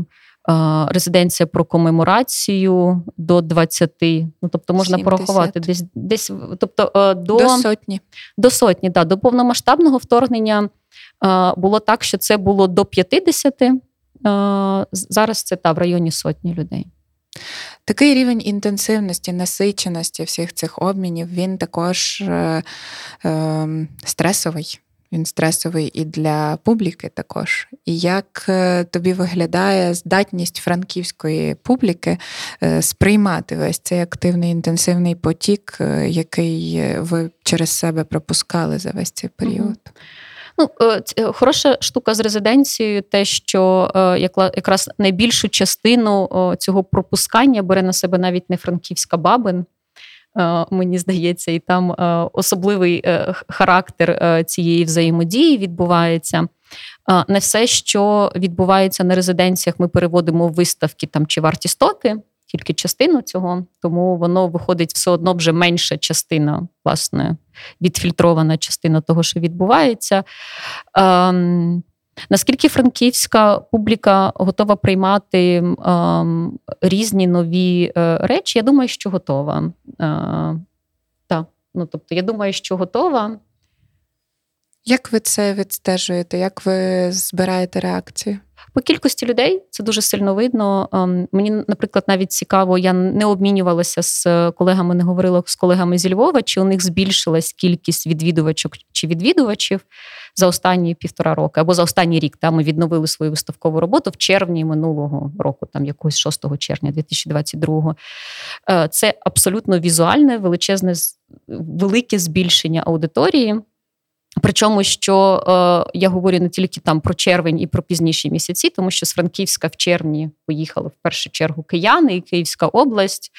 резиденція про комеморацію до 20. Ну, тобто можна 70. порахувати десь десь тобто, е, до до сотні. До сотні, да, До повномасштабного вторгнення було так, що це було до 50. Зараз це та в районі сотні людей. Такий рівень інтенсивності, насиченості всіх цих обмінів, він також е, е, стресовий. Він стресовий і для публіки також. І як е, тобі виглядає здатність франківської публіки е, сприймати весь цей активний інтенсивний потік, е, який ви через себе пропускали за весь цей період? Ну, Хороша штука з резиденцією, те, що якраз найбільшу частину цього пропускання бере на себе навіть не франківська бабин. Е, мені здається, і там е, особливий е, характер цієї взаємодії відбувається. Не все, що відбувається на резиденціях, ми переводимо в виставки там чи вартістоки, тільки частину цього, тому воно виходить все одно вже менша частина, власне, відфільтрована частина того, що відбувається. Ем, Наскільки франківська публіка готова приймати е, різні нові е, речі? Я думаю, що готова. Е, та. ну тобто, я думаю, що готова. Як ви це відстежуєте? Як ви збираєте реакцію? По кількості людей це дуже сильно видно. Ем, мені, наприклад, навіть цікаво, я не обмінювалася з колегами, не говорила з колегами зі Львова, чи у них збільшилась кількість відвідувачок чи відвідувачів за останні півтора роки або за останній рік. Там ми відновили свою виставкову роботу в червні минулого року, там якогось 6 червня 2022-го. Е, це абсолютно візуальне, величезне велике збільшення аудиторії. Причому, що е, я говорю не тільки там про червень і про пізніші місяці, тому що з Франківська в червні поїхали в першу чергу кияни і Київська область,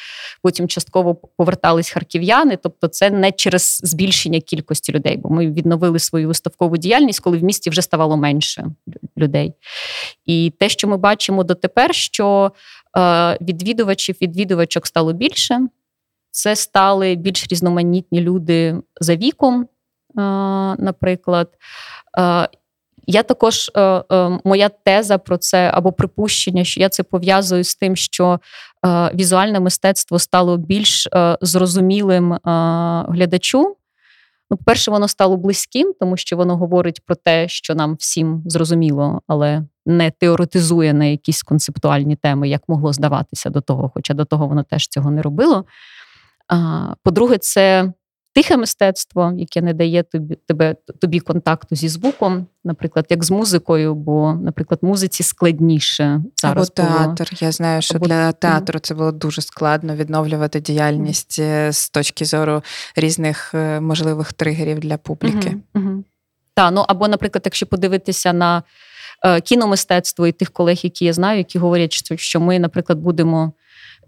потім частково повертались харків'яни. Тобто, це не через збільшення кількості людей, бо ми відновили свою виставкову діяльність, коли в місті вже ставало менше людей. І те, що ми бачимо дотепер, що е, відвідувачів, відвідувачок стало більше, це стали більш різноманітні люди за віком наприклад. Я також е, е, моя теза про це або припущення, що я це пов'язую з тим, що е, візуальне мистецтво стало більш зрозумілим глядачу. Ну, перше, воно стало близьким, тому що воно говорить про те, що нам всім зрозуміло, але не теоретизує на якісь концептуальні теми, як могло здаватися до того, хоча до того воно теж цього не робило. По-друге, це тихе мистецтво, яке не дає тобі тебе тобі контакту зі звуком, наприклад, як з музикою, бо, наприклад, музиці складніше зараз. Або театр. Я знаю, що Або... для театру це було дуже складно відновлювати діяльність mm. з точки зору різних е, можливих тригерів для публіки. Mm-hmm. Mm-hmm. Так, ну або, наприклад, якщо подивитися на е, кіномистецтво і тих колег, які я знаю, які говорять, що ми, наприклад, будемо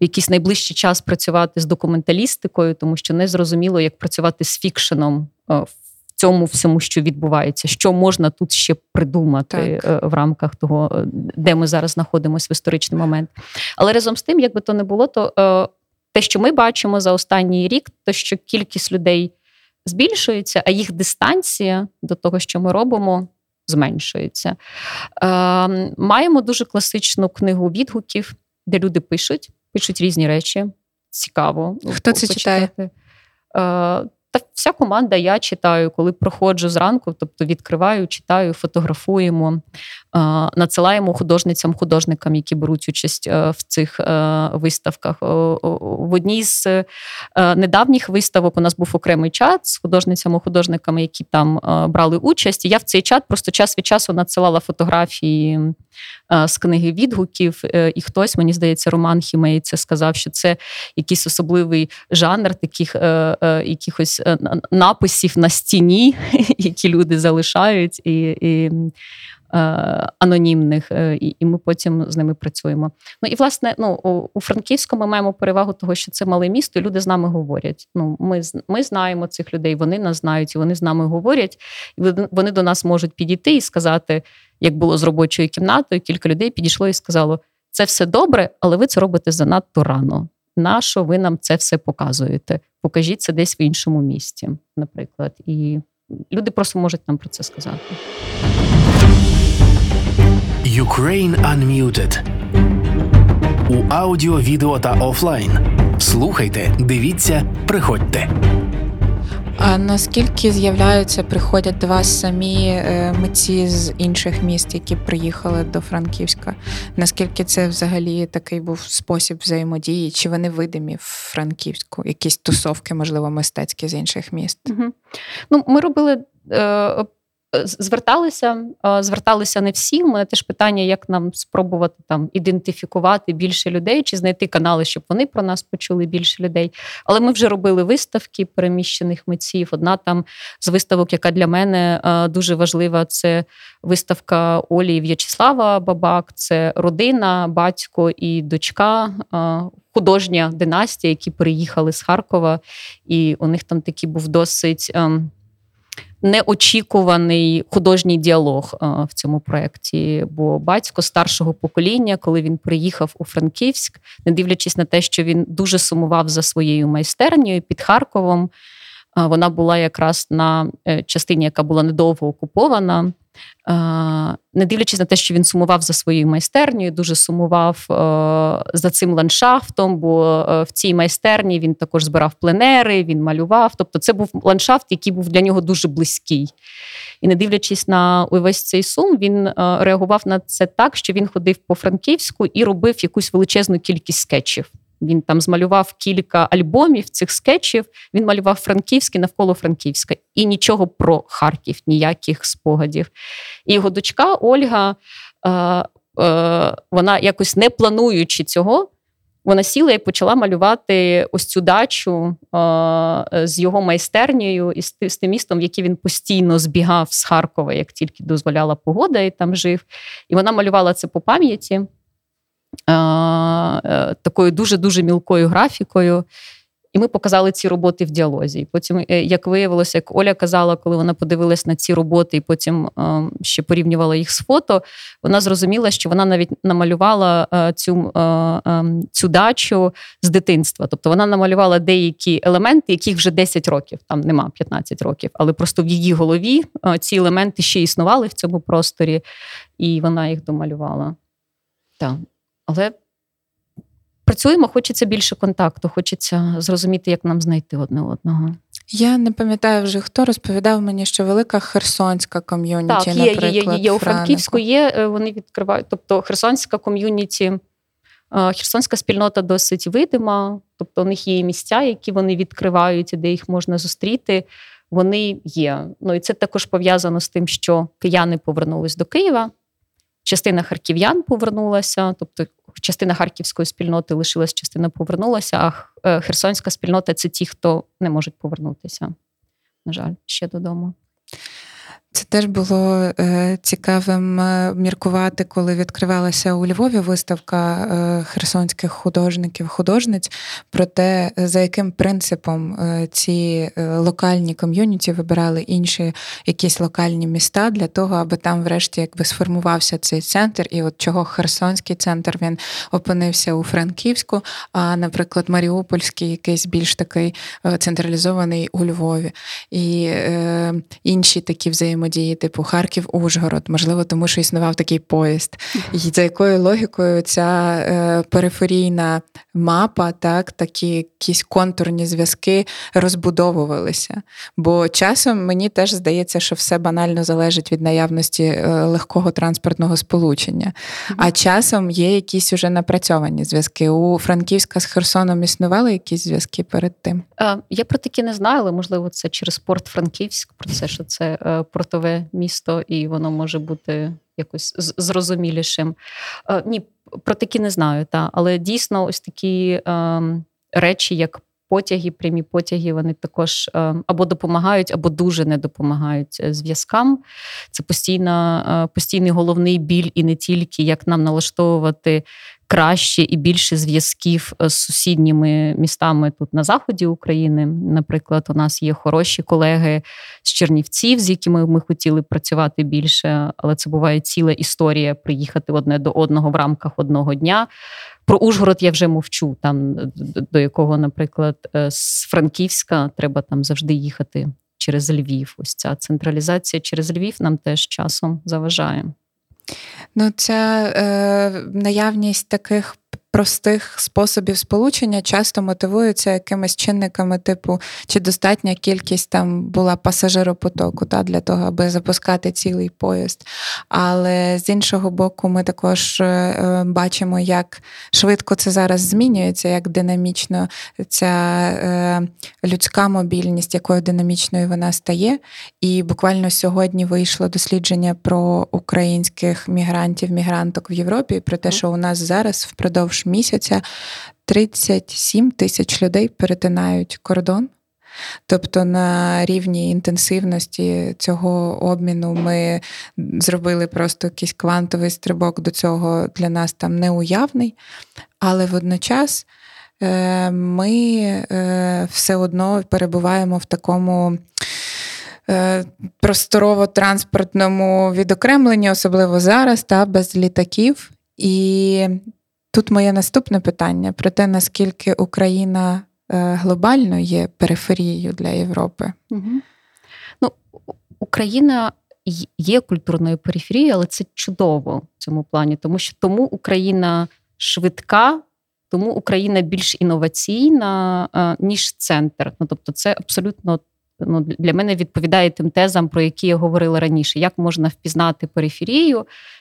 в якийсь найближчий час працювати з документалістикою, тому що не зрозуміло, як працювати з фікшеном е, в цьому всьому, що відбувається, що можна тут ще придумати так. Е, в рамках того, е, де ми зараз знаходимося в історичний момент. Але разом з тим, як би то не було, то те, що ми бачимо за останній рік, то що кількість людей збільшується, а їх дистанція до того, що ми робимо, зменшується. Е, Маємо дуже класичну книгу відгуків, де люди пишуть, пишуть різні речі. Цікаво. Хто це почитати. читає? Е, вся команда я читаю, коли проходжу зранку, тобто відкриваю, читаю, фотографуємо, надсилаємо художницям, художникам, які беруть участь е, в цих е, виставках. В одній з е, недавніх виставок у нас був окремий чат з художницями, художниками, які там брали участь. Я в цей чат просто час від часу надсилала фотографії з книги відгуків. І хтось, мені здається, Роман Хімей це сказав, що це якийсь особливий жанр таких якихось написів на стіні, які люди залишають. і, і Е, анонімних, е, і ми потім з ними працюємо. Ну і власне, ну у Франківську ми маємо перевагу того, що це мале місто, і люди з нами говорять. Ну, Ми ми знаємо цих людей, вони нас знають, і вони з нами говорять. І вони до нас можуть підійти і сказати, як було з робочою кімнатою, кілька людей підійшло і сказало: це все добре, але ви це робите занадто рано. Нащо ви нам це все показуєте? Покажіть це десь в іншому місці, наприклад. І люди просто можуть нам про це сказати. Ukraine Unmuted у аудіо, відео та офлайн. Слухайте, дивіться, приходьте. А наскільки з'являються, приходять до вас самі е, митці з інших міст, які приїхали до Франківська? Наскільки це взагалі такий був спосіб взаємодії? Чи вони видимі в Франківську? Якісь тусовки, можливо, мистецькі з інших міст? Угу. Ну, Ми робили е, зверталися, зверталися не всі. У мене теж питання, як нам спробувати там ідентифікувати більше людей чи знайти канали, щоб вони про нас почули більше людей. Але ми вже робили виставки переміщених митців. Одна там з виставок, яка для мене дуже важлива, це виставка Олі В'ячеслава Бабак, це родина, батько і дочка. Художня династія, які переїхали з Харкова, і у них там такий був досить ем, неочікуваний художній діалог е, в цьому проєкті. Бо батько старшого покоління, коли він приїхав у Франківськ, не дивлячись на те, що він дуже сумував за своєю майстернею під Харковом. Вона була якраз на е, частині, яка була недовго окупована. Не дивлячись на те, що він сумував за своєю майстернею, дуже сумував е, за цим ландшафтом, бо е, в цій майстерні він також збирав пленери, він малював. Тобто, це був ландшафт, який був для нього дуже близький. І не дивлячись на увесь цей сум, він реагував на це так, що він ходив по Франківську і робив якусь величезну кількість скетчів. Він там змалював кілька альбомів цих скетчів. Він малював Франківський навколо Франківська і нічого про Харків, ніяких спогадів. І його дочка Ольга, е, е, вона якось не плануючи цього. Вона сіла і почала малювати ось цю дачу е, з його майстернею і з, з тим містом, в яке він постійно збігав з Харкова, як тільки дозволяла погода, і там жив. І вона малювала це по пам'яті. Е, такою дуже-дуже мілкою графікою. І ми показали ці роботи в діалозі. І Потім, е, як виявилося, як Оля казала, коли вона подивилась на ці роботи і потім е, ще порівнювала їх з фото, вона зрозуміла, що вона навіть намалювала е, цю е, ем, цю дачу з дитинства. Тобто вона намалювала деякі елементи, яких вже 10 років, там нема 15 років, але просто в її голові е, ці елементи ще існували в цьому просторі, і вона їх домалювала. Так. Але працюємо, хочеться більше контакту, хочеться зрозуміти, як нам знайти одне одного. Я не пам'ятаю вже хто розповідав мені, що велика херсонська ком'юніті. Так, є, наприклад, є, є, є. у Франківську є. Е, вони відкривають. Тобто Херсонська ком'юніті, е, херсонська спільнота досить видима. Тобто у них є місця, які вони відкривають, де їх можна зустріти. Вони є. Ну і це також пов'язано з тим, що кияни повернулись до Києва. Частина харків'ян повернулася, тобто частина харківської спільноти лишилась, частина повернулася. А е, херсонська спільнота це ті, хто не можуть повернутися. На жаль, ще додому. Це теж було е, цікавим е, міркувати, коли відкривалася у Львові виставка е, херсонських художників, художниць, про те, за яким принципом ці локальні ком'юніті вибирали інші якісь локальні міста для того, аби там, врешті, якби сформувався цей центр, і от чого Херсонський центр він опинився у Франківську, а, наприклад, Маріупольський, якийсь більш такий централізований у Львові. І е, інші такі взаємодії, типу Харків-Ужгород, можливо, тому що існував такий поїзд. І за якою логікою ця е, периферійна мапа, так, такі якісь контурні зв'язки розбудовувалися. Бо часом мені теж здається, що все банально залежить від наявності е, легкого транспортного сполучення. А часом є якісь уже напрацьовані зв'язки. У Франківська з Херсоном існували якісь зв'язки перед тим? Е, я про такі не знаю, але можливо це через порт Франківськ, про це, що це е, портове місто, і воно може бути якось зрозумілішим. Ні, про такі не знаю, та але дійсно ось такі е, речі, як потяги, прямі потяги, вони також е, або допомагають, або дуже не допомагають е, зв'язкам. Це постійно, е, постійний головний біль, і не тільки як нам налаштовувати краще і більше зв'язків з сусідніми містами тут на заході України. Наприклад, у нас є хороші колеги з Чернівців, з якими ми хотіли працювати більше, але це буває ціла історія приїхати одне до одного в рамках одного дня. Про Ужгород я вже мовчу, там до якого, наприклад, е, з Франківська треба там завжди їхати через Львів. Ось ця централізація через Львів нам теж часом заважає. Ну, ця е, наявність таких простих способів сполучення часто мотивуються якимись чинниками, типу, чи достатня кількість там була пасажиропотоку та, для того, аби запускати цілий поїзд. Але з іншого боку, ми також е, е, бачимо, як швидко це зараз змінюється, як динамічно ця е, людська мобільність, якою динамічною вона стає. І буквально сьогодні вийшло дослідження про українських мігрантів, мігранток в Європі, про те, що у нас зараз впродовж місяця 37 тисяч людей перетинають кордон. Тобто на рівні інтенсивності цього обміну ми зробили просто якийсь квантовий стрибок до цього для нас там неуявний, але водночас е, ми е, все одно перебуваємо в такому. Е, просторово-транспортному відокремленні, особливо зараз, та без літаків. І Тут моє наступне питання про те, наскільки Україна е, глобально є периферією для Європи. Угу. Ну, Україна є культурною периферією, але це чудово в цьому плані, тому що тому Україна швидка, тому Україна більш інноваційна, е, ніж центр. Ну, Тобто, це абсолютно ну, для мене відповідає тим тезам, про які я говорила раніше. Як можна впізнати периферію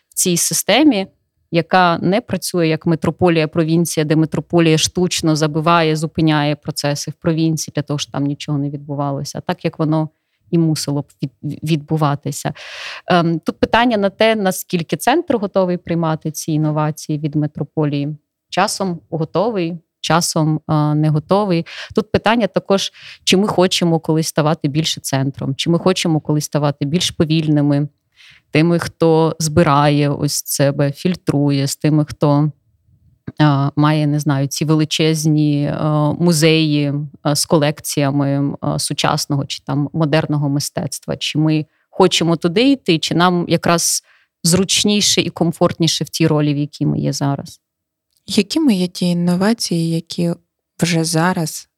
в цій системі? Яка не працює як метрополія провінція, де метрополія штучно забиває, зупиняє процеси в провінції для того, щоб там нічого не відбувалося, так як воно і мусило б відбуватися. Ем, тут питання на те, наскільки центр готовий приймати ці інновації від метрополії. Часом готовий. Часом не готовий. Тут питання також, чи ми хочемо колись ставати більше центром, чи ми хочемо колись ставати більш повільними, тими, хто збирає ось себе, фільтрує, з тими, хто має, не знаю, ці величезні музеї з колекціями сучасного чи там модерного мистецтва. Чи ми хочемо туди йти, чи нам якраз зручніше і комфортніше в тій ролі, в якій ми є зараз? Якими є ті інновації, які вже зараз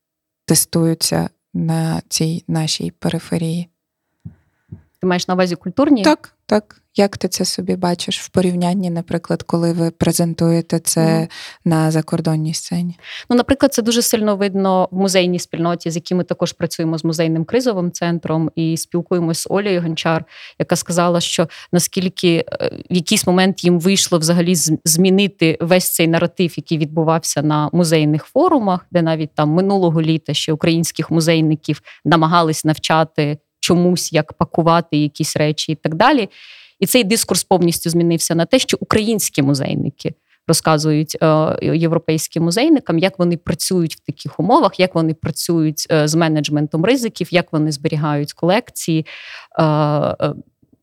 тестуються на цій нашій периферії? Ти маєш на увазі культурні? Так, так. Як ти це собі бачиш в порівнянні, наприклад, коли ви презентуєте це mm. на закордонній сцені? Ну, наприклад, це дуже сильно видно в музейній спільноті, з якими також працюємо з музейним кризовим центром і спілкуємося з Олею Гончар, яка сказала, що наскільки е, в якийсь момент їм вийшло взагалі змінити весь цей наратив, який відбувався на музейних форумах, де навіть там минулого літа ще українських музейників намагались навчати чомусь, як пакувати якісь речі і так далі. І цей дискурс повністю змінився на те, що українські музейники розказують е, європейським музейникам, як вони працюють в таких умовах, як вони працюють е, з менеджментом ризиків, як вони зберігають колекції. Е,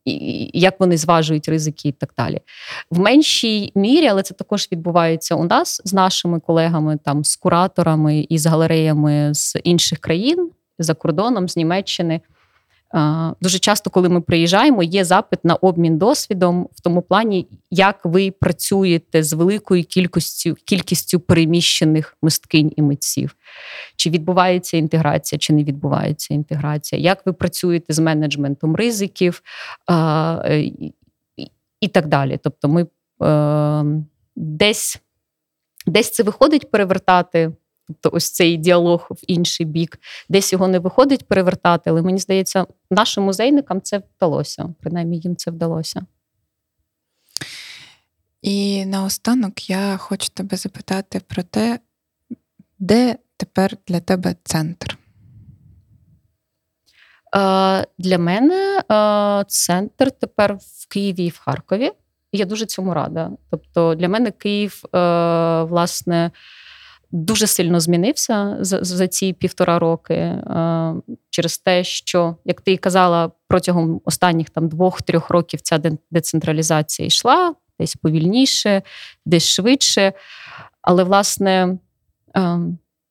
і як вони зважують ризики і так далі. В меншій мірі, але це також відбувається у нас з нашими колегами, там з кураторами і з галереями з інших країн за кордоном, з Німеччини. Дуже часто, коли ми приїжджаємо, є запит на обмін досвідом в тому плані, як ви працюєте з великою кількістю кількістю переміщених мисткинь і митців. Чи відбувається інтеграція, чи не відбувається інтеграція? Як ви працюєте з менеджментом ризиків і так далі? Тобто, ми е, десь, десь це виходить перевертати. Тобто ось цей діалог в інший бік, десь його не виходить перевертати, але мені здається, нашим музейникам це вдалося. Принаймні їм це вдалося. І наостанок я хочу тебе запитати про те, де тепер для тебе центр? Е, Для мене е, центр тепер в Києві і в Харкові. Я дуже цьому рада. Тобто, для мене Київ, е, власне дуже сильно змінився за, за ці півтора роки е, через те, що, як ти і казала, протягом останніх там двох-трьох років ця децентралізація йшла десь повільніше, десь швидше. Але, власне, е,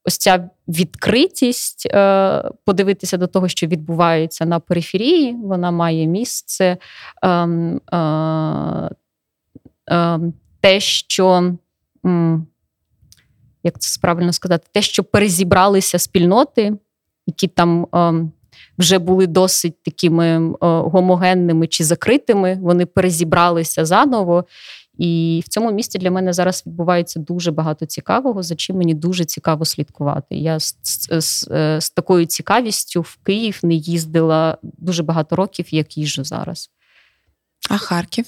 ось ця відкритість е, подивитися до того, що відбувається на периферії, вона має місце. Ем, ем, те, що як це правильно сказати, те, що перезібралися спільноти, які там е, вже були досить такими е, гомогенними чи закритими, вони перезібралися заново. І в цьому місті для мене зараз відбувається дуже багато цікавого, за чим мені дуже цікаво слідкувати. Я з, з, з, з такою цікавістю в Київ не їздила дуже багато років, як їжджу зараз. А Харків?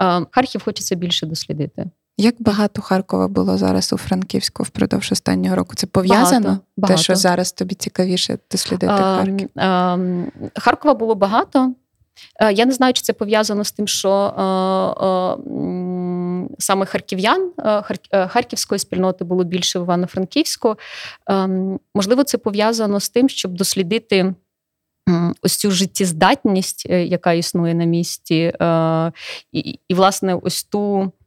Е, Харків хочеться більше дослідити. Як багато Харкова було зараз у Франківську впродовж останнього року? Це пов'язано? Багато, багато. Те, що зараз тобі цікавіше дослідити а, Харків? А, Харкова було багато. Я не знаю, чи це пов'язано з тим, що а, а, саме харків'ян харківської спільноти було більше в Івано-Франківську. Можливо, це пов'язано з тим, щоб дослідити. Ось цю життєздатність, е, яка існує на місці, і, і, власне, ось ту Е,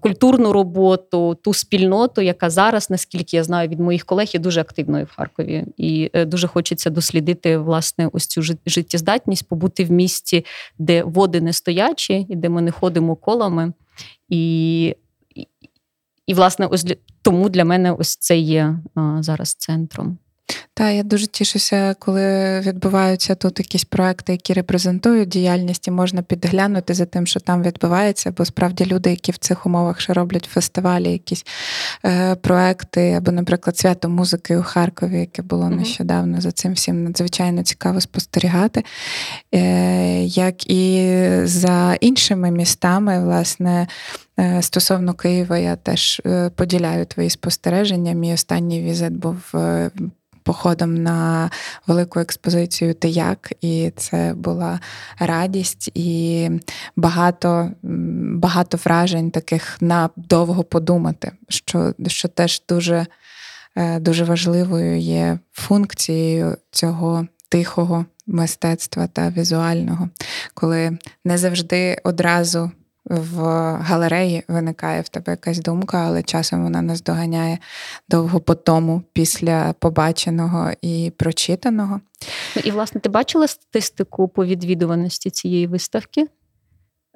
культурну роботу, ту спільноту, яка зараз, наскільки я знаю від моїх колег, є дуже активною в Харкові, і е, дуже хочеться дослідити власне ось цю життєздатність, побути в місті, де води не стоячі, і де ми не ходимо колами. І, і, і власне, ось тому для мене ось це є а, зараз центром. Та я дуже тішуся, коли відбуваються тут якісь проекти, які репрезентують діяльність, і можна підглянути за тим, що там відбувається. Бо справді люди, які в цих умовах ще роблять фестивалі, якісь е, проекти, або, наприклад, свято музики у Харкові, яке було нещодавно, за цим всім надзвичайно цікаво спостерігати. Е, Як і за іншими містами, власне. Е, стосовно Києва, я теж е, поділяю твої спостереження. Мій останній візит був е, походом на велику експозицію «Ти як?» і це була радість і багато багато вражень таких на довго подумати, що, що теж дуже, е, дуже важливою є функцією цього тихого. Мистецтва та візуального, коли не завжди одразу в галереї виникає в тебе якась думка, але часом вона нас доганяє довго по тому, після побаченого і прочитаного. Ну, І, власне, ти бачила статистику по відвідуваності цієї виставки?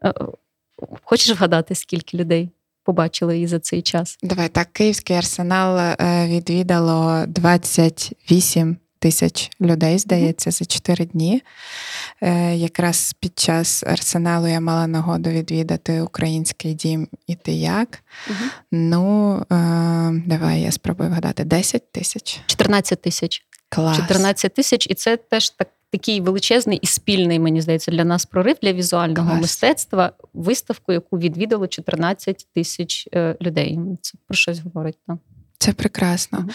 Е, хочеш вгадати, скільки людей побачили її за цей час? Давай так, Київський арсенал е, відвідало 28 тисяч людей, здається, за 4 дні. Е, якраз під час арсеналу я мала нагоду відвідати український дім і ти як. Угу. Ну, е, давай я спробую вгадати: 10 тисяч. 14 тисяч. Клас. 14 тисяч, і це теж так. Такий величезний і спільний, мені здається, для нас прорив для візуального Клас. мистецтва виставку, яку відвідало 14 тисяч е, людей. Це про щось говорить. Так. Це прекрасно.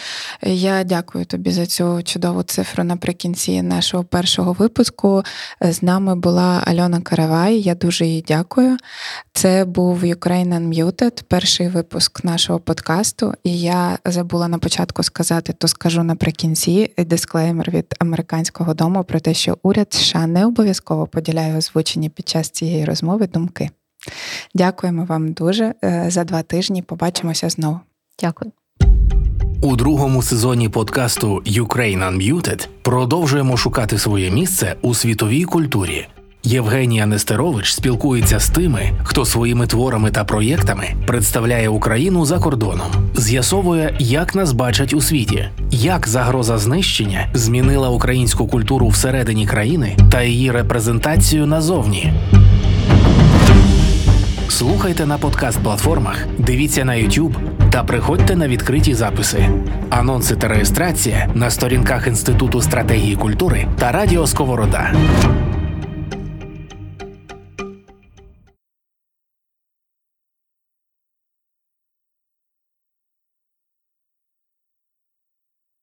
Я дякую тобі за цю чудову цифру наприкінці нашого першого випуску. З нами була Альона Каравай. Я дуже їй дякую. Це був Ukraine Unmuted, перший випуск нашого подкасту. І я забула на початку сказати, то скажу наприкінці дисклеймер від американського дому про те, що уряд США не обов'язково поділяє озвучені під час цієї розмови думки. Дякуємо вам дуже е, за два тижні. Побачимося знову. Дякую. У другому сезоні подкасту Ukraine Unmuted продовжуємо шукати своє місце у світовій культурі. Євгенія Нестерович спілкується з тими, хто своїми творами та проєктами представляє Україну за кордоном, з'ясовує, як нас бачать у світі, як загроза знищення змінила українську культуру всередині країни та її репрезентацію назовні. Слухайте на подкаст-платформах, дивіться на YouTube та приходьте на відкриті записи, анонси та реєстрація на сторінках Інституту стратегії культури та Радіо Сковорода.